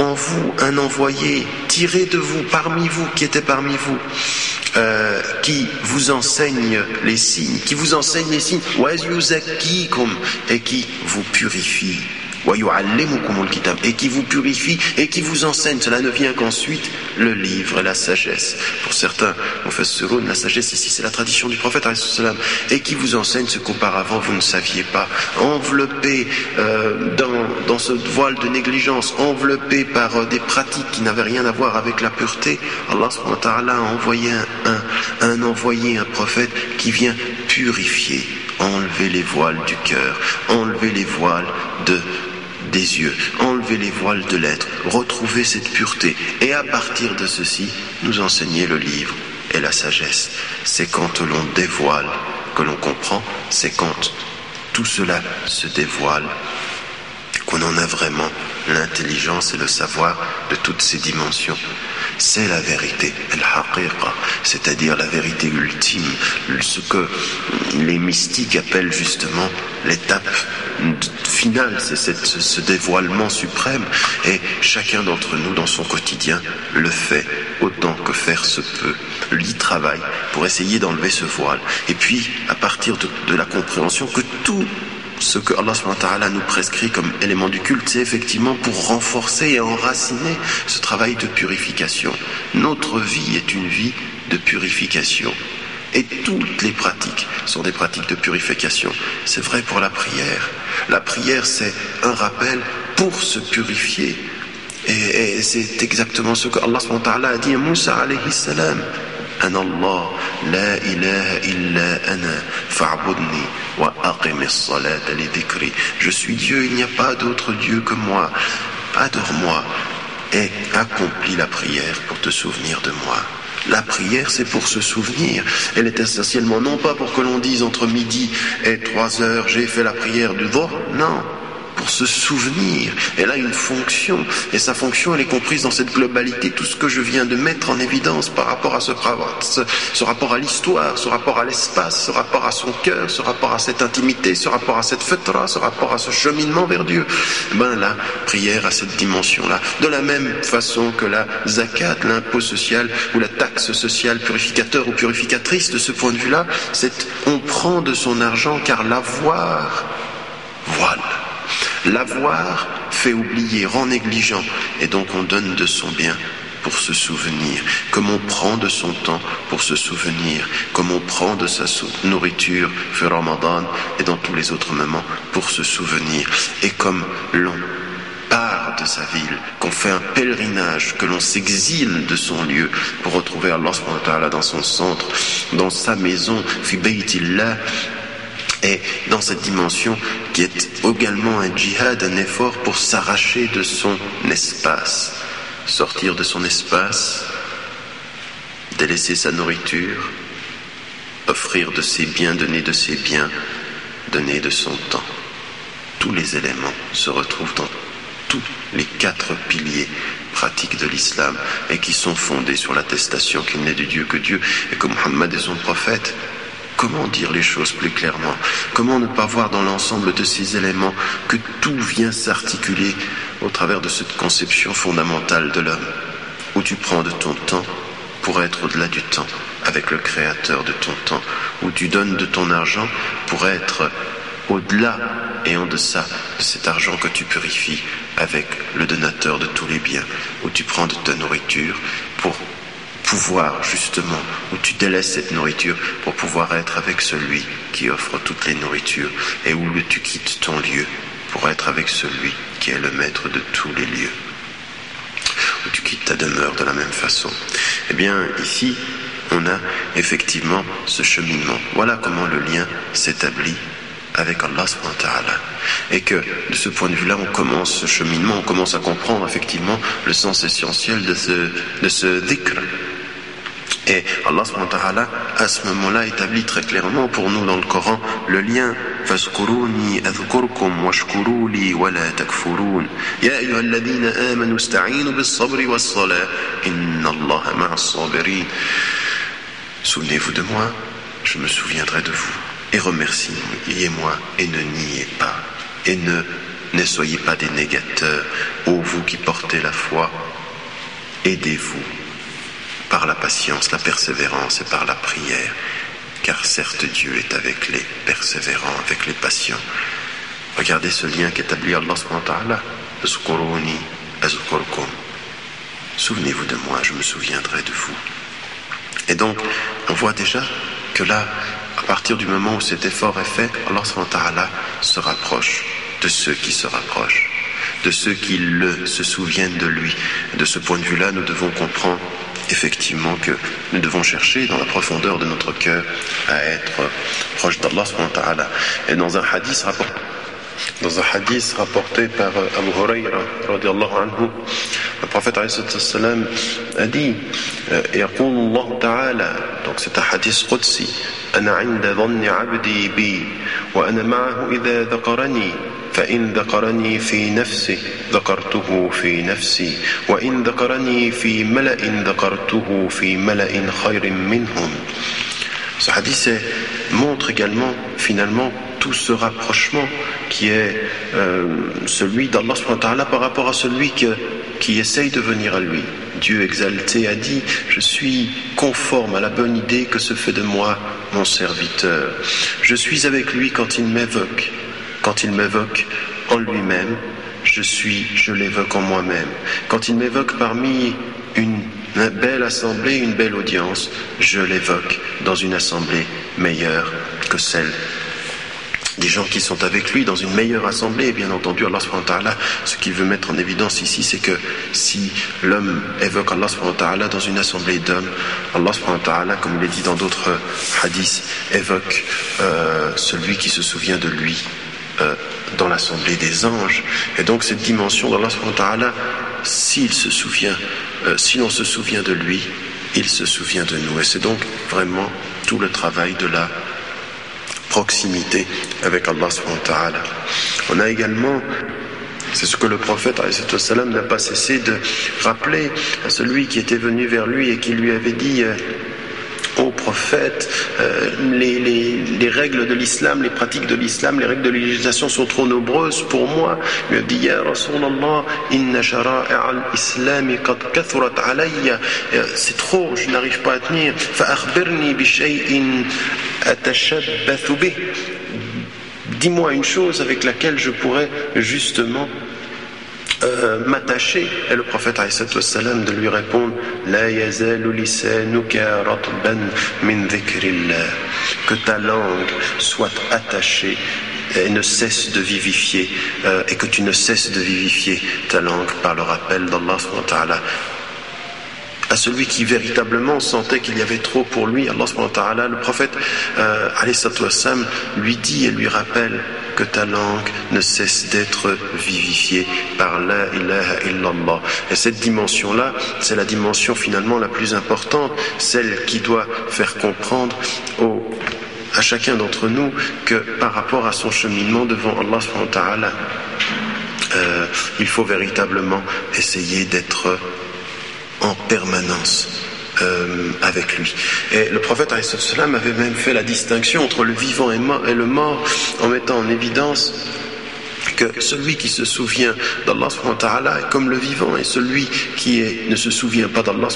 en vous un envoyé tiré de vous, parmi vous, qui était parmi vous, euh, qui vous enseigne les signes, qui vous enseigne les signes, et qui vous purifie et qui vous purifie et qui vous enseigne. Cela ne vient qu'ensuite. Le livre la sagesse. Pour certains, on fait ce la sagesse ici, c'est la tradition du prophète et qui vous enseigne ce qu'auparavant vous ne saviez pas. Enveloppé euh, dans, dans ce voile de négligence, enveloppé par euh, des pratiques qui n'avaient rien à voir avec la pureté, Allah a envoyé un, un envoyé, un prophète qui vient purifier. Enlever les voiles du cœur, enlever les voiles de des yeux, enlever les voiles de l'être, retrouver cette pureté, et à partir de ceci, nous enseigner le livre et la sagesse. C'est quand l'on dévoile que l'on comprend, c'est quand tout cela se dévoile qu'on en a vraiment l'intelligence et le savoir de toutes ces dimensions. C'est la vérité, c'est-à-dire la vérité ultime, ce que les mystiques appellent justement l'étape finale, c'est ce dévoilement suprême. Et chacun d'entre nous, dans son quotidien, le fait autant que faire se peut. Lui travaille pour essayer d'enlever ce voile. Et puis, à partir de la compréhension que tout ce que Allah nous prescrit comme élément du culte, c'est effectivement pour renforcer et enraciner ce travail de purification. Notre vie est une vie de purification. Et toutes les pratiques sont des pratiques de purification. C'est vrai pour la prière. La prière, c'est un rappel pour se purifier. Et, c'est exactement ce que Allah a dit à Moussa alayhi salam. أنا الله لا إله إلا أنا فاعبدني وأقم الصلاة لذكري Je suis Dieu, il n'y a pas d'autre Dieu que moi. Adore-moi et accomplis la prière pour te souvenir de moi. La prière, c'est pour se souvenir. Elle est essentiellement non pas pour que l'on dise entre midi et trois heures, j'ai fait la prière du vent, non pour se souvenir. Elle a une fonction, et sa fonction, elle est comprise dans cette globalité, tout ce que je viens de mettre en évidence par rapport à ce, ce rapport à l'histoire, ce rapport à l'espace, ce rapport à son cœur, ce rapport à cette intimité, ce rapport à cette fetra, ce rapport à ce cheminement vers Dieu. Ben la prière a cette dimension-là. De la même façon que la zakat, l'impôt social ou la taxe sociale purificateur ou purificatrice, de ce point de vue-là, c'est on prend de son argent car l'avoir, voilà L'avoir fait oublier, rend négligent, et donc on donne de son bien pour se souvenir, comme on prend de son temps pour se souvenir, comme on prend de sa nourriture, fait Ramadan, et dans tous les autres moments pour se souvenir, et comme l'on part de sa ville, qu'on fait un pèlerinage, que l'on s'exile de son lieu pour retrouver Allah dans son centre, dans sa maison, fi et dans cette dimension qui est également un djihad, un effort pour s'arracher de son espace, sortir de son espace, délaisser sa nourriture, offrir de ses biens, donner de ses biens, donner de son temps. Tous les éléments se retrouvent dans tous les quatre piliers pratiques de l'islam et qui sont fondés sur l'attestation qu'il n'est de Dieu que Dieu et que Muhammad est son prophète. Comment dire les choses plus clairement? Comment ne pas voir dans l'ensemble de ces éléments que tout vient s'articuler au travers de cette conception fondamentale de l'homme, où tu prends de ton temps pour être au-delà du temps, avec le créateur de ton temps, où tu donnes de ton argent pour être au-delà et en deçà de cet argent que tu purifies avec le donateur de tous les biens, où tu prends de ta nourriture pour pouvoir justement, où tu délaisses cette nourriture pour pouvoir être avec celui qui offre toutes les nourritures et où tu quittes ton lieu pour être avec celui qui est le maître de tous les lieux. Où tu quittes ta demeure de la même façon. Eh bien, ici, on a effectivement ce cheminement. Voilà comment le lien s'établit avec Allah et que de ce point de vue-là, on commence ce cheminement, on commence à comprendre effectivement le sens essentiel de ce, de ce dhikr, et Allah à ce moment-là établit très clairement pour nous dans le Coran le lien فاذكروني أذكركم واشكروا لي ولا تكفرون يا أيها الذين آمنوا استعينوا بالصبر والصلاة إن الله مع الصابرين Souvenez-vous de moi, je me souviendrai de vous. Et remerciez-moi et ne niez pas. Et ne, ne soyez pas des négateurs, ô vous qui portez la foi. Aidez-vous par la patience, la persévérance et par la prière. Car certes Dieu est avec les persévérants, avec les patients. Regardez ce lien qu'établit Allah Souvenez-vous de moi, je me souviendrai de vous. Et donc, on voit déjà que là, à partir du moment où cet effort est fait, Allah se rapproche de ceux qui se rapprochent, de ceux qui le, se souviennent de lui. De ce point de vue-là, nous devons comprendre effectivement que nous devons chercher dans la profondeur de notre cœur à être proche d'Allah Et dans un hadith rapporté dans un hadith rapporté par euh, Abu Huraira anhu, le prophète a dit euh, donc c'est un hadith Qudsi أنا عند ظن عبدي بي وأنا معه إذا ذكرني فإن ذكرني في نفسه ذكرته في نفسي وإن ذكرني في ملأ ذكرته في ملأ خير منهم Ce hadith montre également finalement tout ce rapprochement qui est euh, celui d'Allah par rapport à celui que, qui essaye de venir à lui. Dieu exalté a dit, je suis conforme à la bonne idée que se fait de moi mon serviteur. Je suis avec lui quand il m'évoque. Quand il m'évoque en lui-même, je suis, je l'évoque en moi-même. Quand il m'évoque parmi une belle assemblée, une belle audience, je l'évoque dans une assemblée meilleure que celle des gens qui sont avec lui dans une meilleure assemblée. Et bien entendu, Allah subhanahu ce qu'il veut mettre en évidence ici, c'est que si l'homme évoque Allah subhanahu dans une assemblée d'hommes, Allah subhanahu comme il est dit dans d'autres hadiths, évoque euh, celui qui se souvient de lui euh, dans l'assemblée des anges. Et donc cette dimension d'Allah subhanahu s'il se souvient, euh, si l'on se souvient de lui, il se souvient de nous. Et c'est donc vraiment tout le travail de la proximité avec Allah On a également c'est ce que le prophète n'a pas cessé de rappeler à celui qui était venu vers lui et qui lui avait dit euh, au prophète, euh, les, règles de l'islam, les pratiques de l'islam, les règles de législation sont trop nombreuses pour moi. Il a dit, Ya Rasulallah, inna al-islam alayya. Euh, c'est trop, je n'arrive pas à tenir. Dis-moi une chose avec laquelle je pourrais justement euh, m'attacher. Et le prophète wassalam, de lui répondre La min Que ta langue soit attachée et ne cesse de vivifier, euh, et que tu ne cesses de vivifier ta langue par le rappel d'Allah à celui qui véritablement sentait qu'il y avait trop pour lui. Allah le prophète euh, lui dit et lui rappelle que ta langue ne cesse d'être vivifiée par la ilaha illallah. Et cette dimension-là, c'est la dimension finalement la plus importante, celle qui doit faire comprendre à chacun d'entre nous que par rapport à son cheminement devant Allah euh, il faut véritablement essayer d'être en permanence euh, avec lui. Et le prophète avait même fait la distinction entre le vivant et le mort en mettant en évidence que celui qui se souvient d'Allah est comme le vivant et celui qui ne se souvient pas d'Allah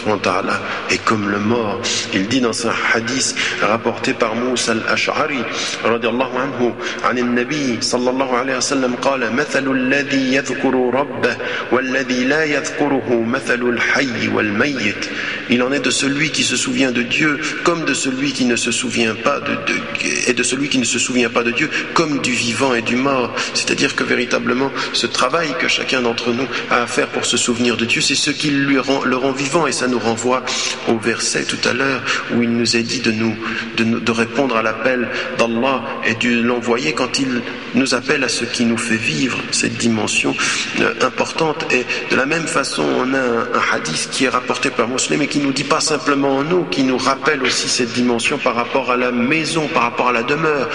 est comme le mort. Il dit dans un hadith rapporté par Moussa al-Ash'ari radiallahu anhu عن النبي صلى الله عليه وسلم قال مثل الذي يذكر ربه والذي لا يذكره مثل الحي والميت Il en est de celui qui se souvient de Dieu comme de celui qui ne se souvient pas de, de et de celui qui ne se souvient pas de Dieu comme du vivant et du mort. C'est-à-dire que véritablement ce travail que chacun d'entre nous a à faire pour se souvenir de Dieu, c'est ce qui lui rend, le rend vivant. Et ça nous renvoie au verset tout à l'heure où il nous est dit de nous, de, répondre à l'appel d'Allah et de l'envoyer quand il nous appelle à ce qui nous fait vivre cette dimension euh, importante. Et de la même façon, on a un, hadith qui est rapporté par Muslim et qui nous dit pas simplement nous, qui nous rappelle aussi cette dimension par rapport à la maison, par rapport à la demeure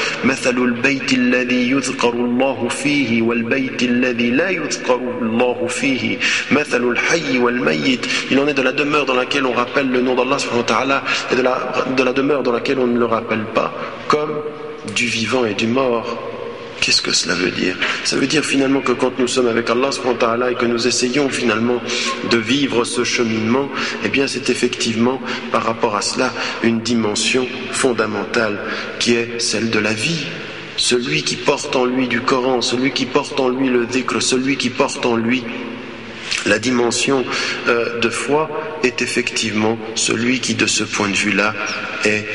والبيت الذي لا يذكر الله فيه مثل الحي والميت il en est de la demeure dans laquelle on rappelle le nom d'Allah et de la, de la demeure dans laquelle on ne le rappelle pas comme du vivant et du mort Qu'est-ce que cela veut dire Ça veut dire finalement que quand nous sommes avec Allah et que nous essayons finalement de vivre ce cheminement, eh bien c'est effectivement par rapport à cela une dimension fondamentale qui est celle de la vie, celui qui porte en lui du Coran, celui qui porte en lui le dhikr, celui qui porte en lui la dimension euh, de foi est effectivement celui qui de ce point de vue-là est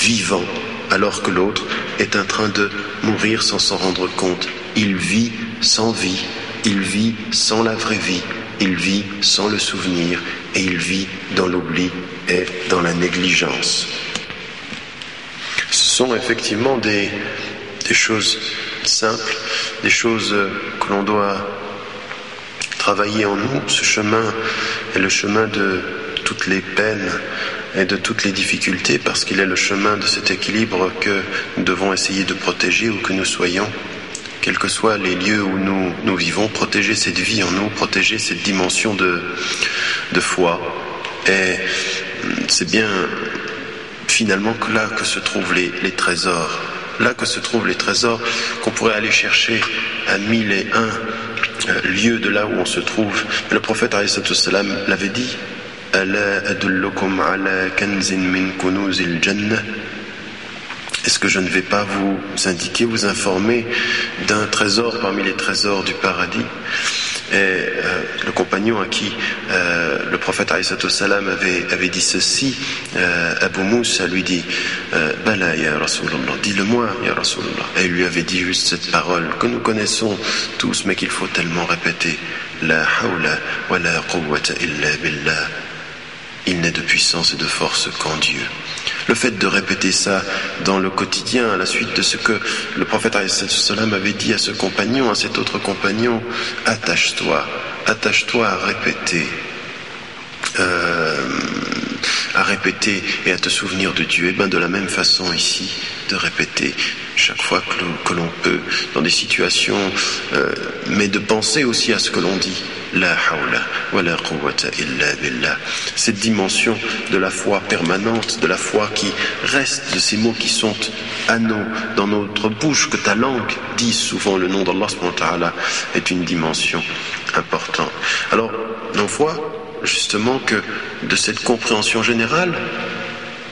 vivant, alors que l'autre est en train de mourir sans s'en rendre compte. Il vit sans vie, il vit sans la vraie vie, il vit sans le souvenir et il vit dans l'oubli et dans la négligence. Ce sont effectivement des, des choses simples, des choses que l'on doit travailler en nous. Ce chemin est le chemin de toutes les peines et de toutes les difficultés parce qu'il est le chemin de cet équilibre que nous devons essayer de protéger où que nous soyons, quels que soient les lieux où nous, nous vivons, protéger cette vie en nous, protéger cette dimension de, de foi. Et c'est bien finalement là que se trouvent les, les trésors là que se trouvent les trésors qu'on pourrait aller chercher à mille et un euh, lieux de là où on se trouve. Le prophète l'avait dit est-ce que je ne vais pas vous indiquer, vous informer d'un trésor parmi les trésors du paradis? Et euh, le compagnon à qui euh, le prophète salam avait, avait dit ceci, euh, Abu Moussa lui dit Bala ya Rasulallah, dis-le-moi ya Rasulallah. Et il lui avait dit juste cette parole que nous connaissons tous mais qu'il faut tellement répéter La hawla wa la quwwata illa billah. Il n'est de puissance et de force qu'en Dieu. Le fait de répéter ça dans le quotidien, à la suite de ce que le prophète avait dit à ce compagnon, à cet autre compagnon, attache-toi, attache-toi à répéter. Euh, à répéter et à te souvenir de Dieu, et bien de la même façon ici, de répéter chaque fois que l'on peut, dans des situations, euh, mais de penser aussi à ce que l'on dit. La hawla wa la quwwata illa billah. Cette dimension de la foi permanente, de la foi qui reste de ces mots qui sont à nous, dans notre bouche, que ta langue dise souvent le nom d'Allah est une dimension importante. Alors, on voit justement que de cette compréhension générale,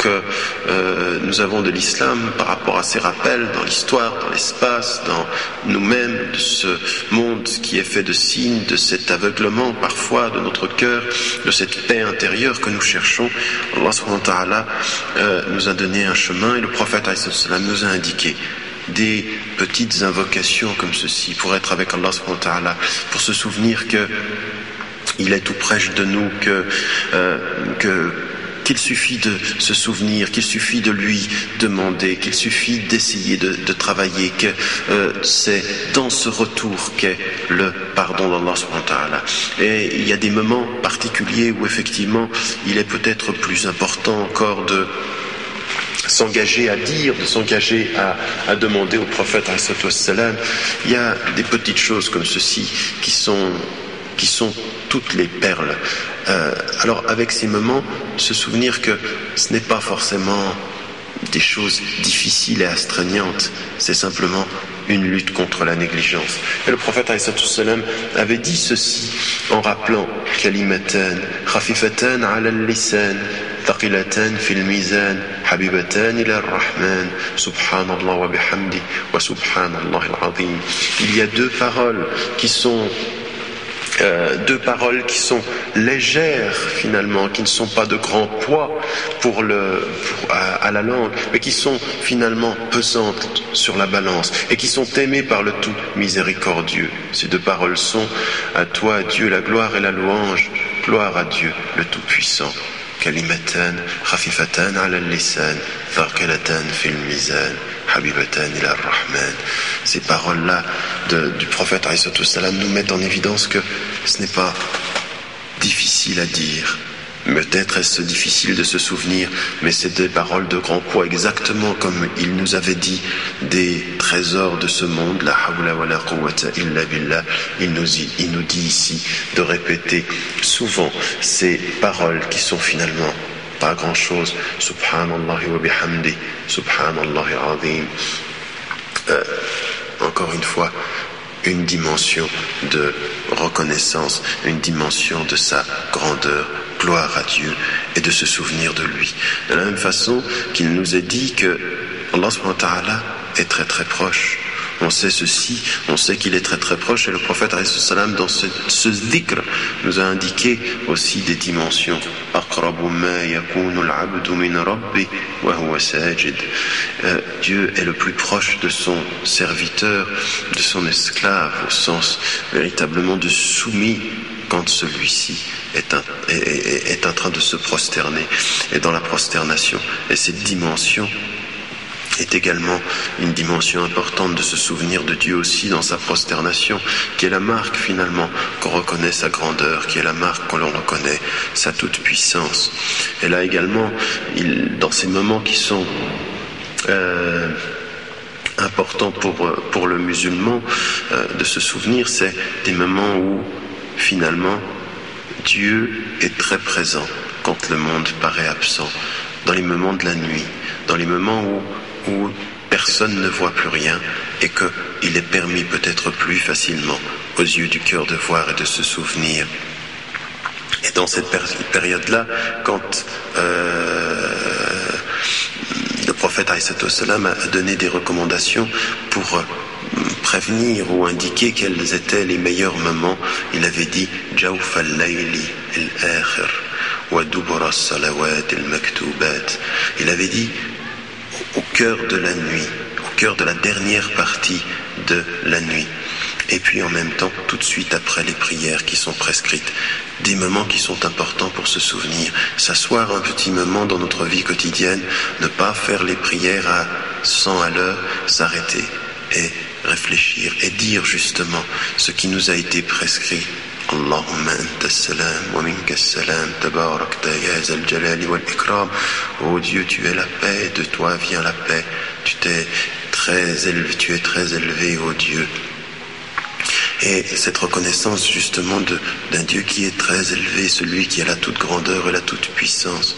que euh, nous avons de l'islam par rapport à ces rappels dans l'histoire, dans l'espace, dans nous-mêmes, de ce monde qui est fait de signes, de cet aveuglement parfois de notre cœur, de cette paix intérieure que nous cherchons. Allah euh, nous a donné un chemin et le prophète nous a indiqué des petites invocations comme ceci pour être avec Allah pour se souvenir que il est tout près de nous, que, euh, que qu'il suffit de se souvenir, qu'il suffit de lui demander, qu'il suffit d'essayer de, travailler, que euh, c'est dans ce retour qu'est le pardon d'Allah Et il y a des moments particuliers où effectivement il est peut-être plus important encore de s'engager à dire, de s'engager à, à, demander au prophète il y a des petites choses comme ceci qui sont, qui sont toutes les perles. Euh, alors avec ces moments, se souvenir que ce n'est pas forcément des choses difficiles et astreignantes, c'est simplement une lutte contre la négligence. Et le prophète avait dit ceci en rappelant kalimatan khafifatan ala al-lisan ثقلتان في الميزان حبيبتان إلى الرحمن سبحان الله وبحمده وسبحان الله العظيم Il y a deux paroles qui sont euh, deux paroles qui sont légères finalement, qui ne sont pas de grand poids pour à, la langue, mais qui sont finalement pesantes sur la balance et qui sont aimées par le tout miséricordieux. Ces deux paroles sont à toi Dieu la gloire et la louange, gloire à Dieu le Tout-Puissant. كلمتان خفيفتان على اللسان ثقلتان في الميزان حبيبتان إلى الرحمن Ces paroles-là du prophète salam nous mettent en évidence que ce n'est pas difficile à dire, Peut-être est-ce difficile de se souvenir, mais c'est des paroles de grand poids, exactement comme il nous avait dit des trésors de ce monde, la hawla wa la quwwata. Il nous, il nous dit ici de répéter souvent ces paroles qui sont finalement pas grand-chose. Subhanallah wa bihamdi, subhanallah azim. Euh, encore une fois, une dimension de reconnaissance, une dimension de sa grandeur gloire à Dieu et de se souvenir de lui. De la même façon qu'il nous a dit que Allah est très très proche. On sait ceci, on sait qu'il est très très proche et le prophète dans ce, ce dhikr nous a indiqué aussi des dimensions. Euh, Dieu est le plus proche de son serviteur, de son esclave, au sens véritablement de soumis quand celui-ci est, est, en train de se prosterner, et dans la prosternation. Et cette dimension est également une dimension importante de se souvenir de Dieu aussi dans sa prosternation, qui est la marque finalement qu'on reconnaît sa grandeur, qui est la marque qu'on reconnaît sa toute-puissance. Et là également, dans ces moments qui sont euh, importants pour, pour le musulman euh, de se souvenir, c'est des moments où finalement, Dieu est très présent quand le monde paraît absent, dans les moments de la nuit, dans les moments où, où personne ne voit plus rien et qu'il est permis peut-être plus facilement aux yeux du cœur de voir et de se souvenir. Et dans cette période-là, quand euh, le prophète a donné des recommandations pour euh, prévenir ou indiquer quels étaient les meilleurs moments, il avait dit Jawf al-layli al-akhir wa salawat al-maktubat. Il avait dit au cœur de la nuit, au cœur de la dernière partie de la nuit. Et puis en même temps, tout de suite après les prières qui sont prescrites, des moments qui sont importants pour se souvenir. S'asseoir un petit moment dans notre vie quotidienne, ne pas faire les prières à 100 à l'heure, s'arrêter et réfléchir et dire justement ce qui nous a été prescrit. Salam wa minka salam tabarakta ya zal jalali wal ikram. Oh Dieu, tu es la paix, de toi vient la paix. Tu très élevé, tu es très élevé, oh Dieu. Et cette reconnaissance justement d'un Dieu qui est très élevé, celui qui a la toute grandeur et la toute puissance.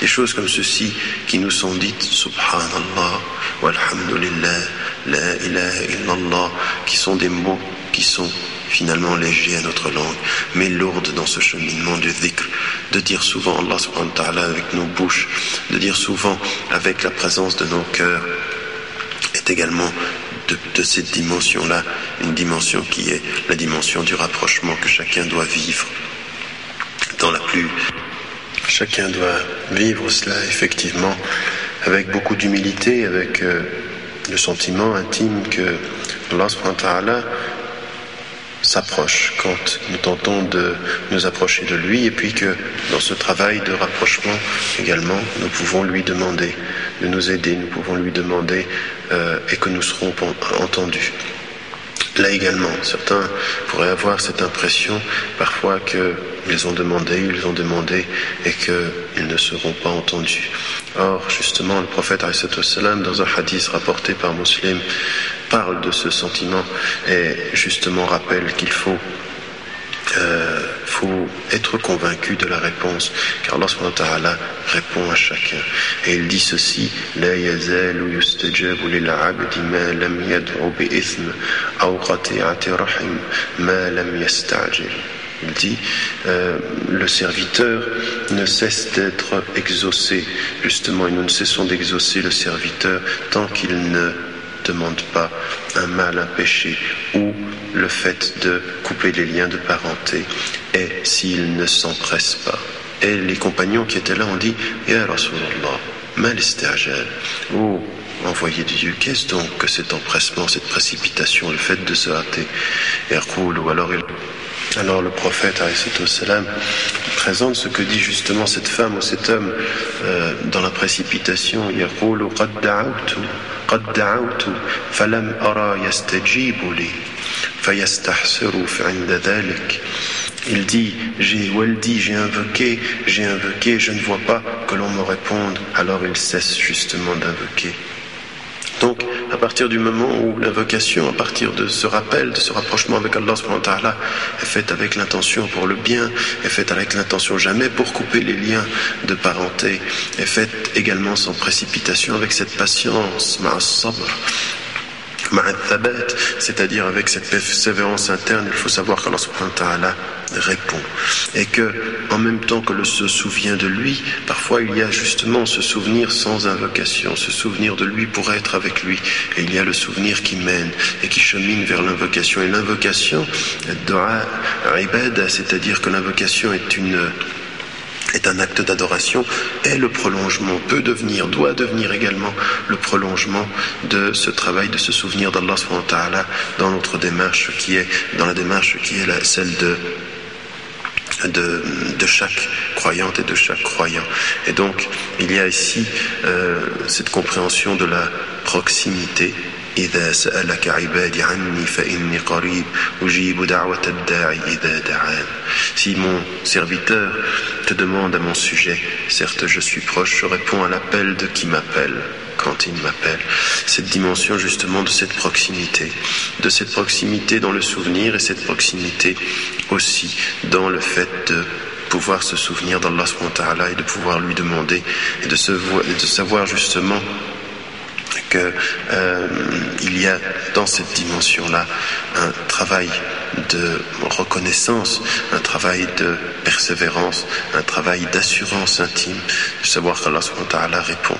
Des choses comme ceci qui nous sont dites, Subhanallah, Walhamdulillah, La ilaha illallah, qui sont des mots qui sont finalement légers à notre langue, mais lourdes dans ce cheminement du dhikr, de dire souvent Allah subhanahu avec nos bouches, de dire souvent avec la présence de nos cœurs, est également de, cette dimension-là, une dimension qui est la dimension du rapprochement que chacun doit vivre dans la plus. Chacun doit vivre cela effectivement avec beaucoup d'humilité, avec euh, le sentiment intime que Allah s'approche quand nous tentons de nous approcher de lui et puis que dans ce travail de rapprochement également nous pouvons lui demander de nous aider, nous pouvons lui demander euh, et que nous serons entendus. Là également, certains pourraient avoir cette impression parfois qu'ils ont demandé, ils ont demandé et qu'ils ne seront pas entendus. Or, justement, le prophète dans un hadith rapporté par Muslim parle de ce sentiment et justement rappelle qu'il faut euh, faut être convaincu de la réponse, car Allah répond à chacun. Et il dit ceci. Il dit, euh, le serviteur ne cesse d'être exaucé, justement, et nous ne cessons d'exaucer le serviteur tant qu'il ne demande pas un mal, un péché ou le fait de couper les liens de parenté et s'il ne s'empresse pas. Et les compagnons qui étaient là ont dit Ya Rasulallah, mal Oh, envoyé de Dieu, qu'est-ce donc que cet empressement, cette précipitation, le fait de se hâter? Et ou alors il. Alors le prophète salam présente ce que dit justement cette femme ou cet homme euh, dans la précipitation. Il dit, j'ai, ou elle dit, j'ai invoqué, j'ai invoqué, je ne vois pas que l'on me réponde. Alors il cesse justement d'invoquer. Donc, à partir du moment où l'invocation, à partir de ce rappel, de ce rapprochement avec Allah est faite avec l'intention pour le bien, est faite avec l'intention jamais pour couper les liens de parenté, est faite également sans précipitation avec cette patience, c'est-à-dire avec cette persévérance interne, il faut savoir qu'Allah subhanahu wa ta'ala répond. Et que, en même temps que le se souvient de lui, parfois il y a justement ce souvenir sans invocation, ce souvenir de lui pour être avec lui. Et il y a le souvenir qui mène et qui chemine vers l'invocation. Et l'invocation, c'est-à-dire que l'invocation est une est un acte d'adoration et le prolongement peut devenir, doit devenir également le prolongement de ce travail, de ce souvenir d'Allah dans notre démarche qui est, dans la démarche qui est celle de de, de, chaque croyante et de chaque croyant. Et donc, il y a ici euh, cette compréhension de la proximité إذا سألك عبادي عني فإني قريب أجيب دعوة الداعي إذا دعان Si mon serviteur te demande à mon sujet, certes je suis proche, je réponds à l'appel de qui m'appelle quand il m'appelle. Cette dimension justement de cette proximité, de cette proximité dans le souvenir et cette proximité aussi dans le fait de pouvoir se souvenir d'Allah et de pouvoir lui demander et de, se, de savoir justement qu'il euh, y a dans cette dimension-là un travail de reconnaissance, un travail de persévérance, un travail d'assurance intime, de savoir qu'Allah répond.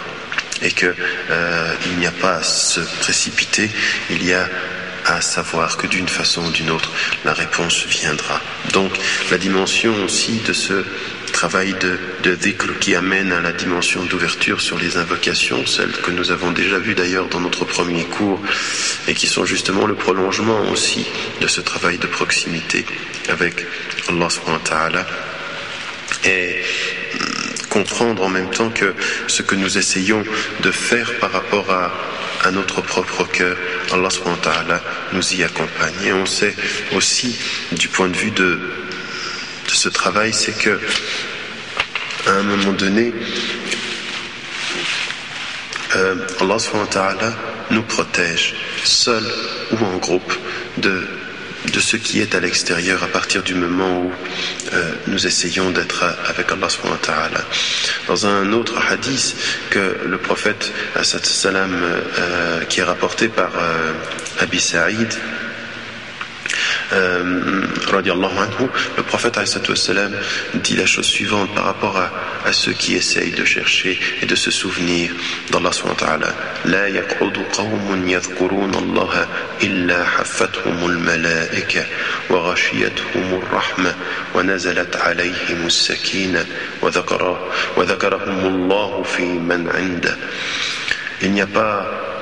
Et qu'il euh, n'y a pas à se précipiter, il y a à savoir que d'une façon ou d'une autre, la réponse viendra. Donc la dimension aussi de ce travail de, de dhikr qui amène à la dimension d'ouverture sur les invocations, celles que nous avons déjà vues d'ailleurs dans notre premier cours, et qui sont justement le prolongement aussi de ce travail de proximité avec Allah. Et comprendre en même temps que ce que nous essayons de faire par rapport à, à notre propre cœur, Allah subhanahu nous y accompagne. Et on sait aussi, du point de vue de, ce travail, c'est que à un moment donné, euh, Allah nous protège, seul ou en groupe, de de ce qui est à l'extérieur à partir du moment où euh, nous essayons d'être avec Allah. Dans un autre hadith que le prophète salam euh, qui est rapporté par euh, Abi euh, anhu, le prophète والسلام, dit la chose suivante par rapport à, à, ceux qui essayent de chercher et de se souvenir d'Allah subhanahu wa ta'ala. لا يقعد قوم يذكرون الله إلا حفتهم الملائكة وغشيتهم الرحمة ونزلت عليهم السكينة وذكر وذكرهم الله في من عنده. Il n'y a pas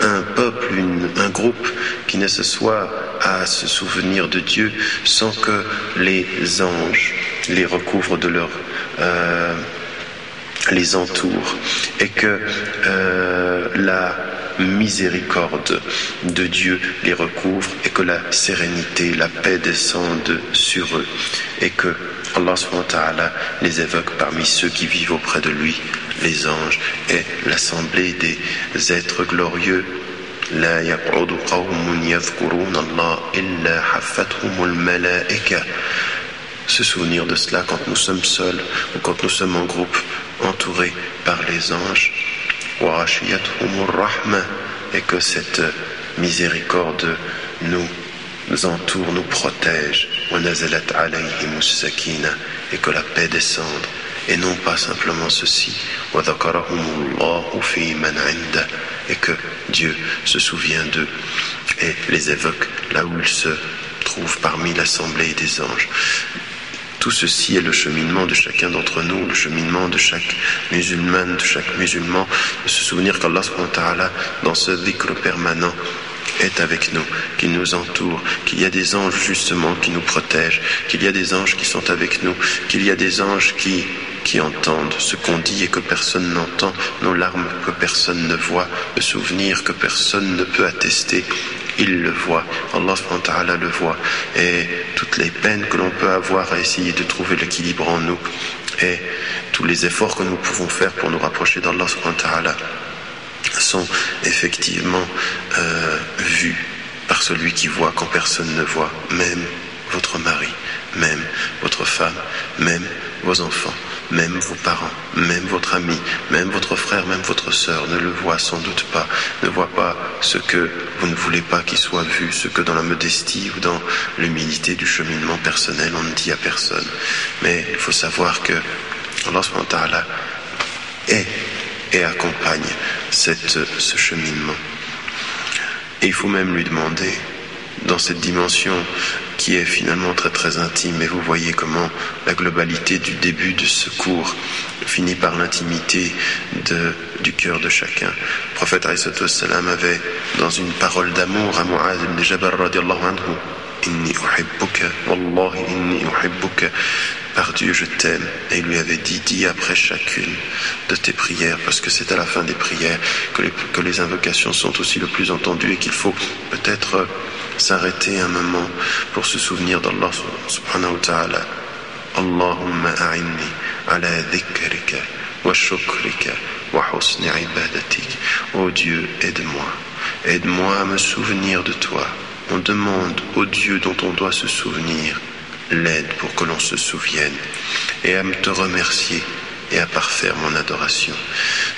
un peuple, un groupe qui ne se soit à se souvenir de Dieu sans que les anges les recouvrent de leur euh, les entourent. Et que euh, la miséricorde de Dieu les recouvre et que la sérénité, la paix descendent sur eux. Et que Allah les évoque parmi ceux qui vivent auprès de lui, les anges et l'assemblée des êtres glorieux لا يقعد قوم يذكرون الله إلا حفتهم الملائكة se souvenir de cela quand nous sommes seuls ou quand nous sommes en groupe entourés par les anges et que cette miséricorde nous entoure, nous protège et que la paix descende et non pas simplement ceci et que Dieu se souvient d'eux et les évoque là où ils se trouvent parmi l'assemblée des anges. Tout ceci est le cheminement de chacun d'entre nous, le cheminement de chaque musulman, de chaque musulman, de se souvenir qu'Allah dans ce dhikr permanent, est avec nous, qu'il nous entoure, qu'il y a des anges justement qui nous protègent, qu'il y a des anges qui sont avec nous, qu'il y a des anges qui qui entendent ce qu'on dit et que personne n'entend, nos larmes que personne ne voit, le souvenir que personne ne peut attester. Il le voit, Allah le voit, et toutes les peines que l'on peut avoir à essayer de trouver l'équilibre en nous, et tous les efforts que nous pouvons faire pour nous rapprocher d'Allah sont effectivement euh, vus par celui qui voit quand personne ne voit, même votre mari, même votre femme, même vos enfants même vos parents, même votre ami, même votre frère, même votre sœur ne le voit sans doute pas, ne voit pas ce que vous ne voulez pas qu'il soit vu, ce que dans la modestie ou dans l'humilité du cheminement personnel on ne dit à personne. Mais il faut savoir que Allah est et accompagne cette, ce cheminement. Et il faut même lui demander, dans cette dimension qui est finalement très très intime. Et vous voyez comment la globalité du début de ce cours finit par l'intimité du cœur de chacun. Le prophète salam avait, dans une parole d'amour à Mu'adh ibn Jabal anhu, Inni uhibbuka, wallahi inni uhibbuka, par Dieu je t'aime. Et il lui avait dit, dis après chacune de tes prières, parce que c'est à la fin des prières que les, que les invocations sont aussi le plus entendues et qu'il faut peut-être s'arrêter un moment pour se souvenir d'Allah subhanahu wa ta'ala. Ala dhikrika wa shukrika wa husni ibadatik. Oh Dieu, aide-moi. Aide-moi à me souvenir de toi. On demande au Dieu dont on doit se souvenir l'aide pour que l'on se souvienne et à te remercier et à parfaire mon adoration.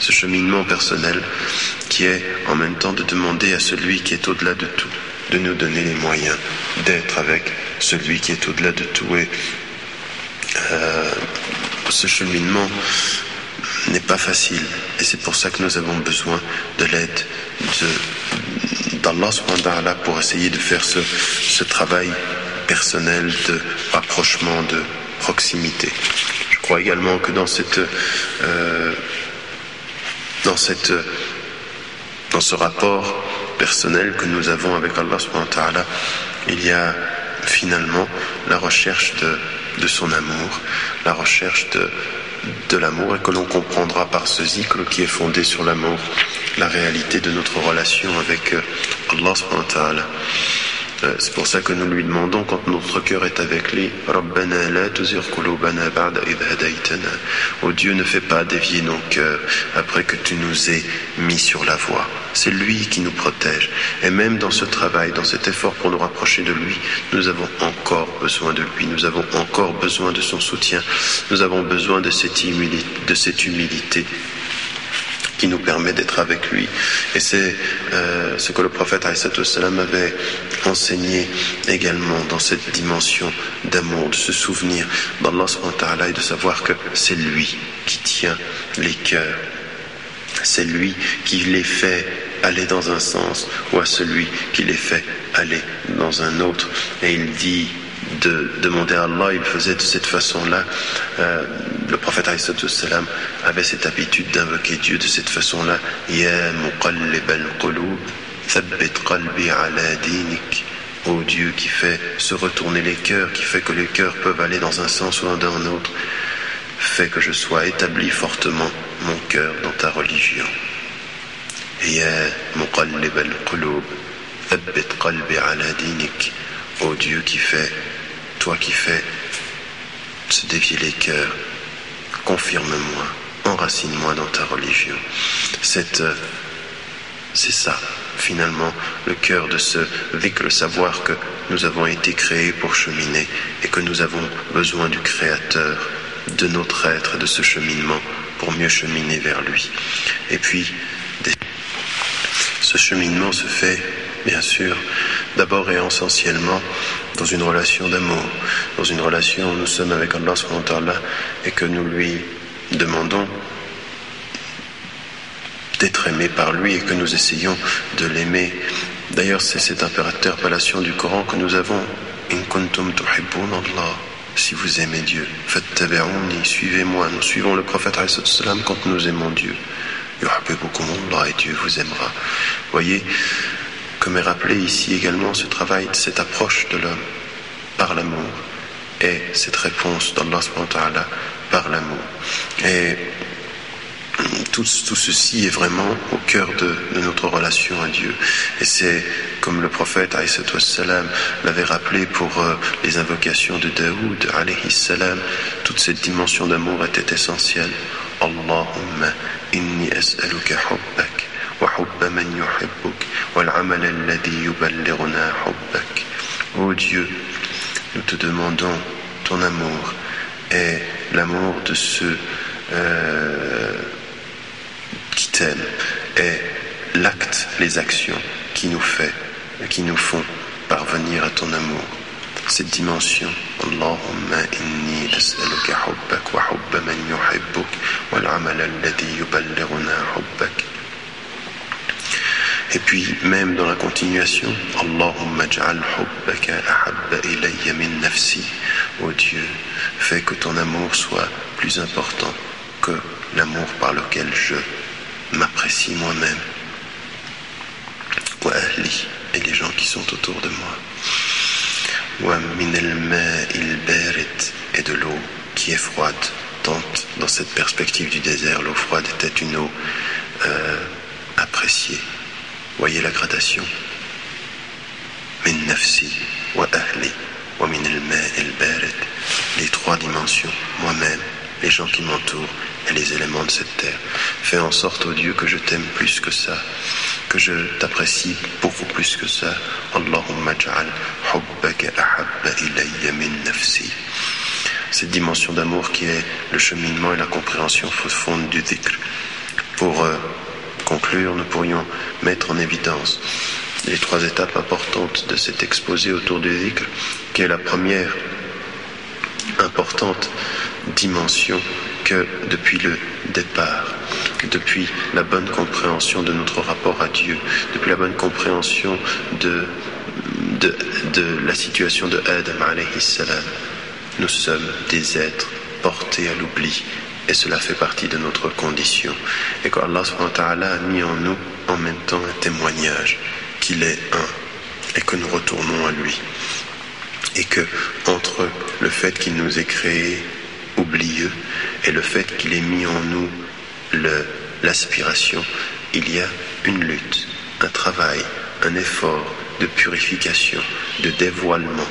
Ce cheminement personnel qui est en même temps de demander à celui qui est au-delà de tout de nous donner les moyens d'être avec celui qui est au-delà de tout. Et euh, ce cheminement n'est pas facile. Et c'est pour ça que nous avons besoin de l'aide d'Allah pour essayer de faire ce travail personnel de rapprochement, de proximité. Je crois également que euh, dans cette, dans ce rapport personnel que nous avons avec Allah il y a finalement la recherche de, de son amour, la recherche de, de l'amour et que l'on comprendra par ce zikr qui est fondé sur l'amour la réalité de notre relation avec euh, Allah subhanahu c'est pour ça que nous lui demandons quand notre cœur est avec lui Oh Dieu ne fais pas dévier nos cœurs après que tu nous aies mis sur la voie. C'est lui qui nous protège. Et même dans ce travail dans cet effort pour nous rapprocher de lui nous avons encore besoin de lui. Nous avons encore besoin de son soutien. Nous avons besoin de cette humilité, de cette humilité qui nous permet d'être avec lui. Et c'est euh, ce que le prophète avait enseigné également dans cette dimension d'amour, de se souvenir d'Allah et de savoir que c'est lui qui tient les cœurs. C'est lui qui les fait aller dans un sens ou à celui qui les fait aller dans un autre. Et il dit de demander à Allah, il faisait de cette façon-là. Euh, le prophète avait cette habitude d'invoquer Dieu de cette façon-là. Ya qalbi ala dinik. Ô Dieu qui fait se retourner les cœurs, qui fait que les cœurs peuvent aller dans un sens ou dans un autre, fais que je sois établi fortement mon cœur dans ta religion. Ya muqallib al-qulub, thabbit qalbi ala dinik. Ô Dieu qui fait toi qui fais se dévier les cœurs, confirme-moi, enracine-moi dans ta religion. C'est, euh, c'est ça, finalement, le cœur de ce le savoir que nous avons été créés pour cheminer et que nous avons besoin du Créateur, de notre être et de ce cheminement pour mieux cheminer vers lui. Et puis, ce cheminement se fait, bien sûr, d'abord et essentiellement dans une relation d'amour, dans une relation où nous sommes avec Allah et que nous lui demandons d'être aimé par lui et que nous essayons de l'aimer. D'ailleurs, c'est cette impérateur-relation du Coran que nous avons. In kuntum Allah. Si vous aimez Dieu, faites suivez-moi. Nous suivons le prophète quand nous aimons Dieu. Allah et Dieu vous aimera. Voyez, comme est rappelé ici également ce travail, cette approche de l'homme par l'amour et cette réponse d'Allah par l'amour. Et tout, ceci est vraiment au cœur de, notre relation à Dieu. Et c'est comme le prophète salam l'avait rappelé pour euh, les invocations de Daoud salam, toute cette dimension d'amour était essentielle. Allahumma inni as'aluka hubbak Ô Dieu, nous te demandons ton amour et l'amour de ceux euh, qui t'aiment et l'acte, les actions qui nous fait, qui nous font parvenir à ton amour. Cette dimension, Allahumma inni as'aluka hubbak wa hubba man yuhibbuk wal amal alladhi yuballighuna hubbak. Et puis, même dans la continuation, Allahumma ja'al hubbaka ahabba ilayya min nafsi. Ô Dieu, fais que ton amour soit plus important que l'amour par lequel je m'apprécie moi-même. Wa ahli, et les gens qui sont autour de moi. Wa min al barit, et de l'eau qui est froide. Tant dans cette perspective du désert, l'eau froide était une eau euh, appréciée Voyez la gradation. Wa Les trois dimensions, moi-même, les gens qui m'entourent et les éléments de cette terre. Fais en sorte, ô Dieu, que je t'aime plus que ça, que je t'apprécie beaucoup plus que ça. Allahumma ja'al hubbaka ahabba ilayya min nafsi. Cette dimension d'amour qui est le cheminement et la compréhension profonde du dhikr. Pour euh, conclure, nous pourrions mettre en évidence les trois étapes importantes de cet exposé autour du dhikr, qui est la première importante dimension que depuis le départ, depuis la bonne compréhension de notre rapport à Dieu, depuis la bonne compréhension de, de, la situation de Adam nous sommes des êtres portés à l'oubli. Et cela fait partie de notre condition. Et qu'Allah a mis en nous en même temps un témoignage qu'il est un et que nous retournons à lui. Et que entre le fait qu'il nous ait créés oublieux et le fait qu'il ait mis en nous l'aspiration, il y a une lutte, un travail, un effort de purification, de dévoilement,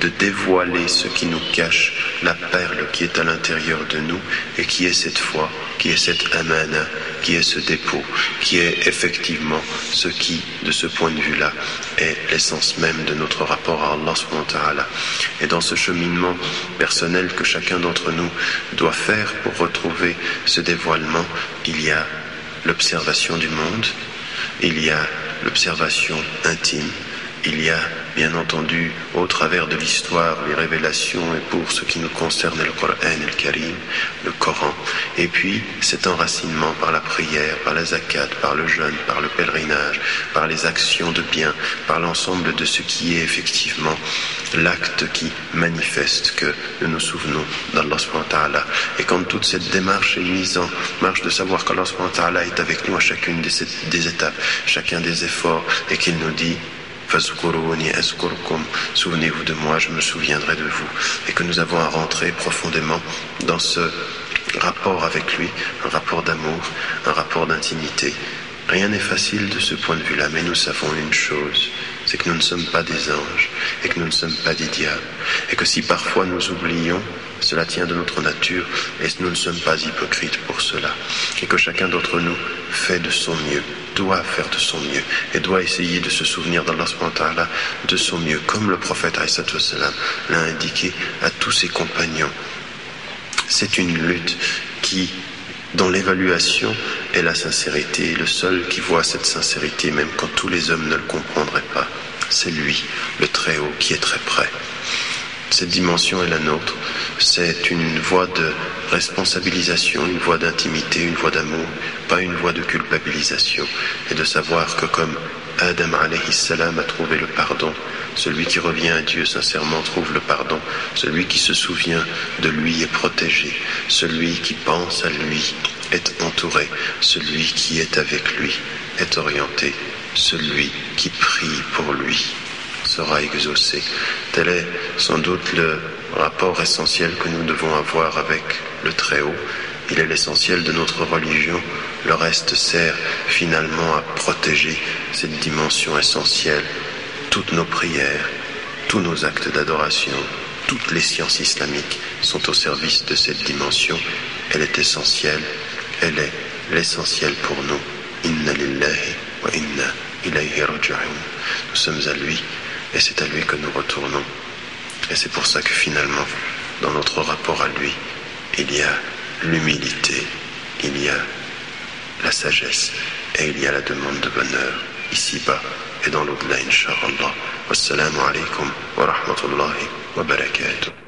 de dévoiler ce qui nous cache la perle qui est à l'intérieur de nous et qui est cette foi, qui est cette amana, qui est ce dépôt, qui est effectivement ce qui, de ce point de vue-là, est l'essence même de notre rapport à Allah Et dans ce cheminement personnel que chacun d'entre nous doit faire pour retrouver ce dévoilement, il y a l'observation du monde, il y a l'observation intime, il y a bien entendu au travers de l'histoire les révélations et pour ce qui nous concerne le Coran le Karim, le Coran, et puis cet enracinement par la prière, par la zakat, par le jeûne, par le pèlerinage, par les actions de bien, par l'ensemble de ce qui est effectivement l'acte qui manifeste que nous nous souvenons d'Allah et quand toute cette démarche est mise en marche de savoir qu'Allah est avec nous à chacune des, des étapes, chacun des efforts et qu'il nous dit Souvenez-vous de moi, je me souviendrai de vous. Et que nous avons à rentrer profondément dans ce rapport avec lui, un rapport d'amour, un rapport d'intimité. Rien n'est facile de ce point de vue-là, mais nous savons une chose, c'est que nous ne sommes pas des anges et que nous ne sommes pas des diables. Et que si parfois nous oublions, cela tient de notre nature et nous ne sommes pas hypocrites pour cela. Et que chacun d'entre nous fait de son mieux, doit faire de son mieux et doit essayer de se souvenir d'Allah de son mieux, comme le prophète l'a indiqué à tous ses compagnons. C'est une lutte qui dont l'évaluation est la sincérité. le seul qui voit cette sincérité, même quand tous les hommes ne le comprendraient pas, c'est lui, le Très-Haut, qui est très près. Cette dimension est la nôtre. C'est une voie de responsabilisation, une voie d'intimité, une voie d'amour, pas une voie de culpabilisation. Et de savoir que comme Adam salam a trouvé le pardon, celui qui revient à Dieu sincèrement trouve le pardon, celui qui se souvient de lui est protégé, celui qui pense à lui est entouré, celui qui est avec lui est orienté, celui qui prie pour lui sera exaucé. Tel est sans doute le rapport essentiel que nous devons avoir avec le Très-Haut. Il est l'essentiel de notre religion. Le reste sert finalement à protéger cette dimension essentielle. Toutes nos prières, tous nos actes d'adoration, toutes les sciences islamiques sont au service de cette dimension. Elle est essentielle. Elle est l'essentiel pour nous. Inna lillahi wa inna ilayhi Nous sommes à lui et c'est à lui que nous retournons. Et c'est pour ça que finalement, dans notre rapport à lui, il y a l'humilité, il y a la sagesse et il y a la demande de bonheur, ici-bas et dans l'au-delà, Inch'Allah. Wassalamu alaikum wa rahmatullahi wa barakatuh.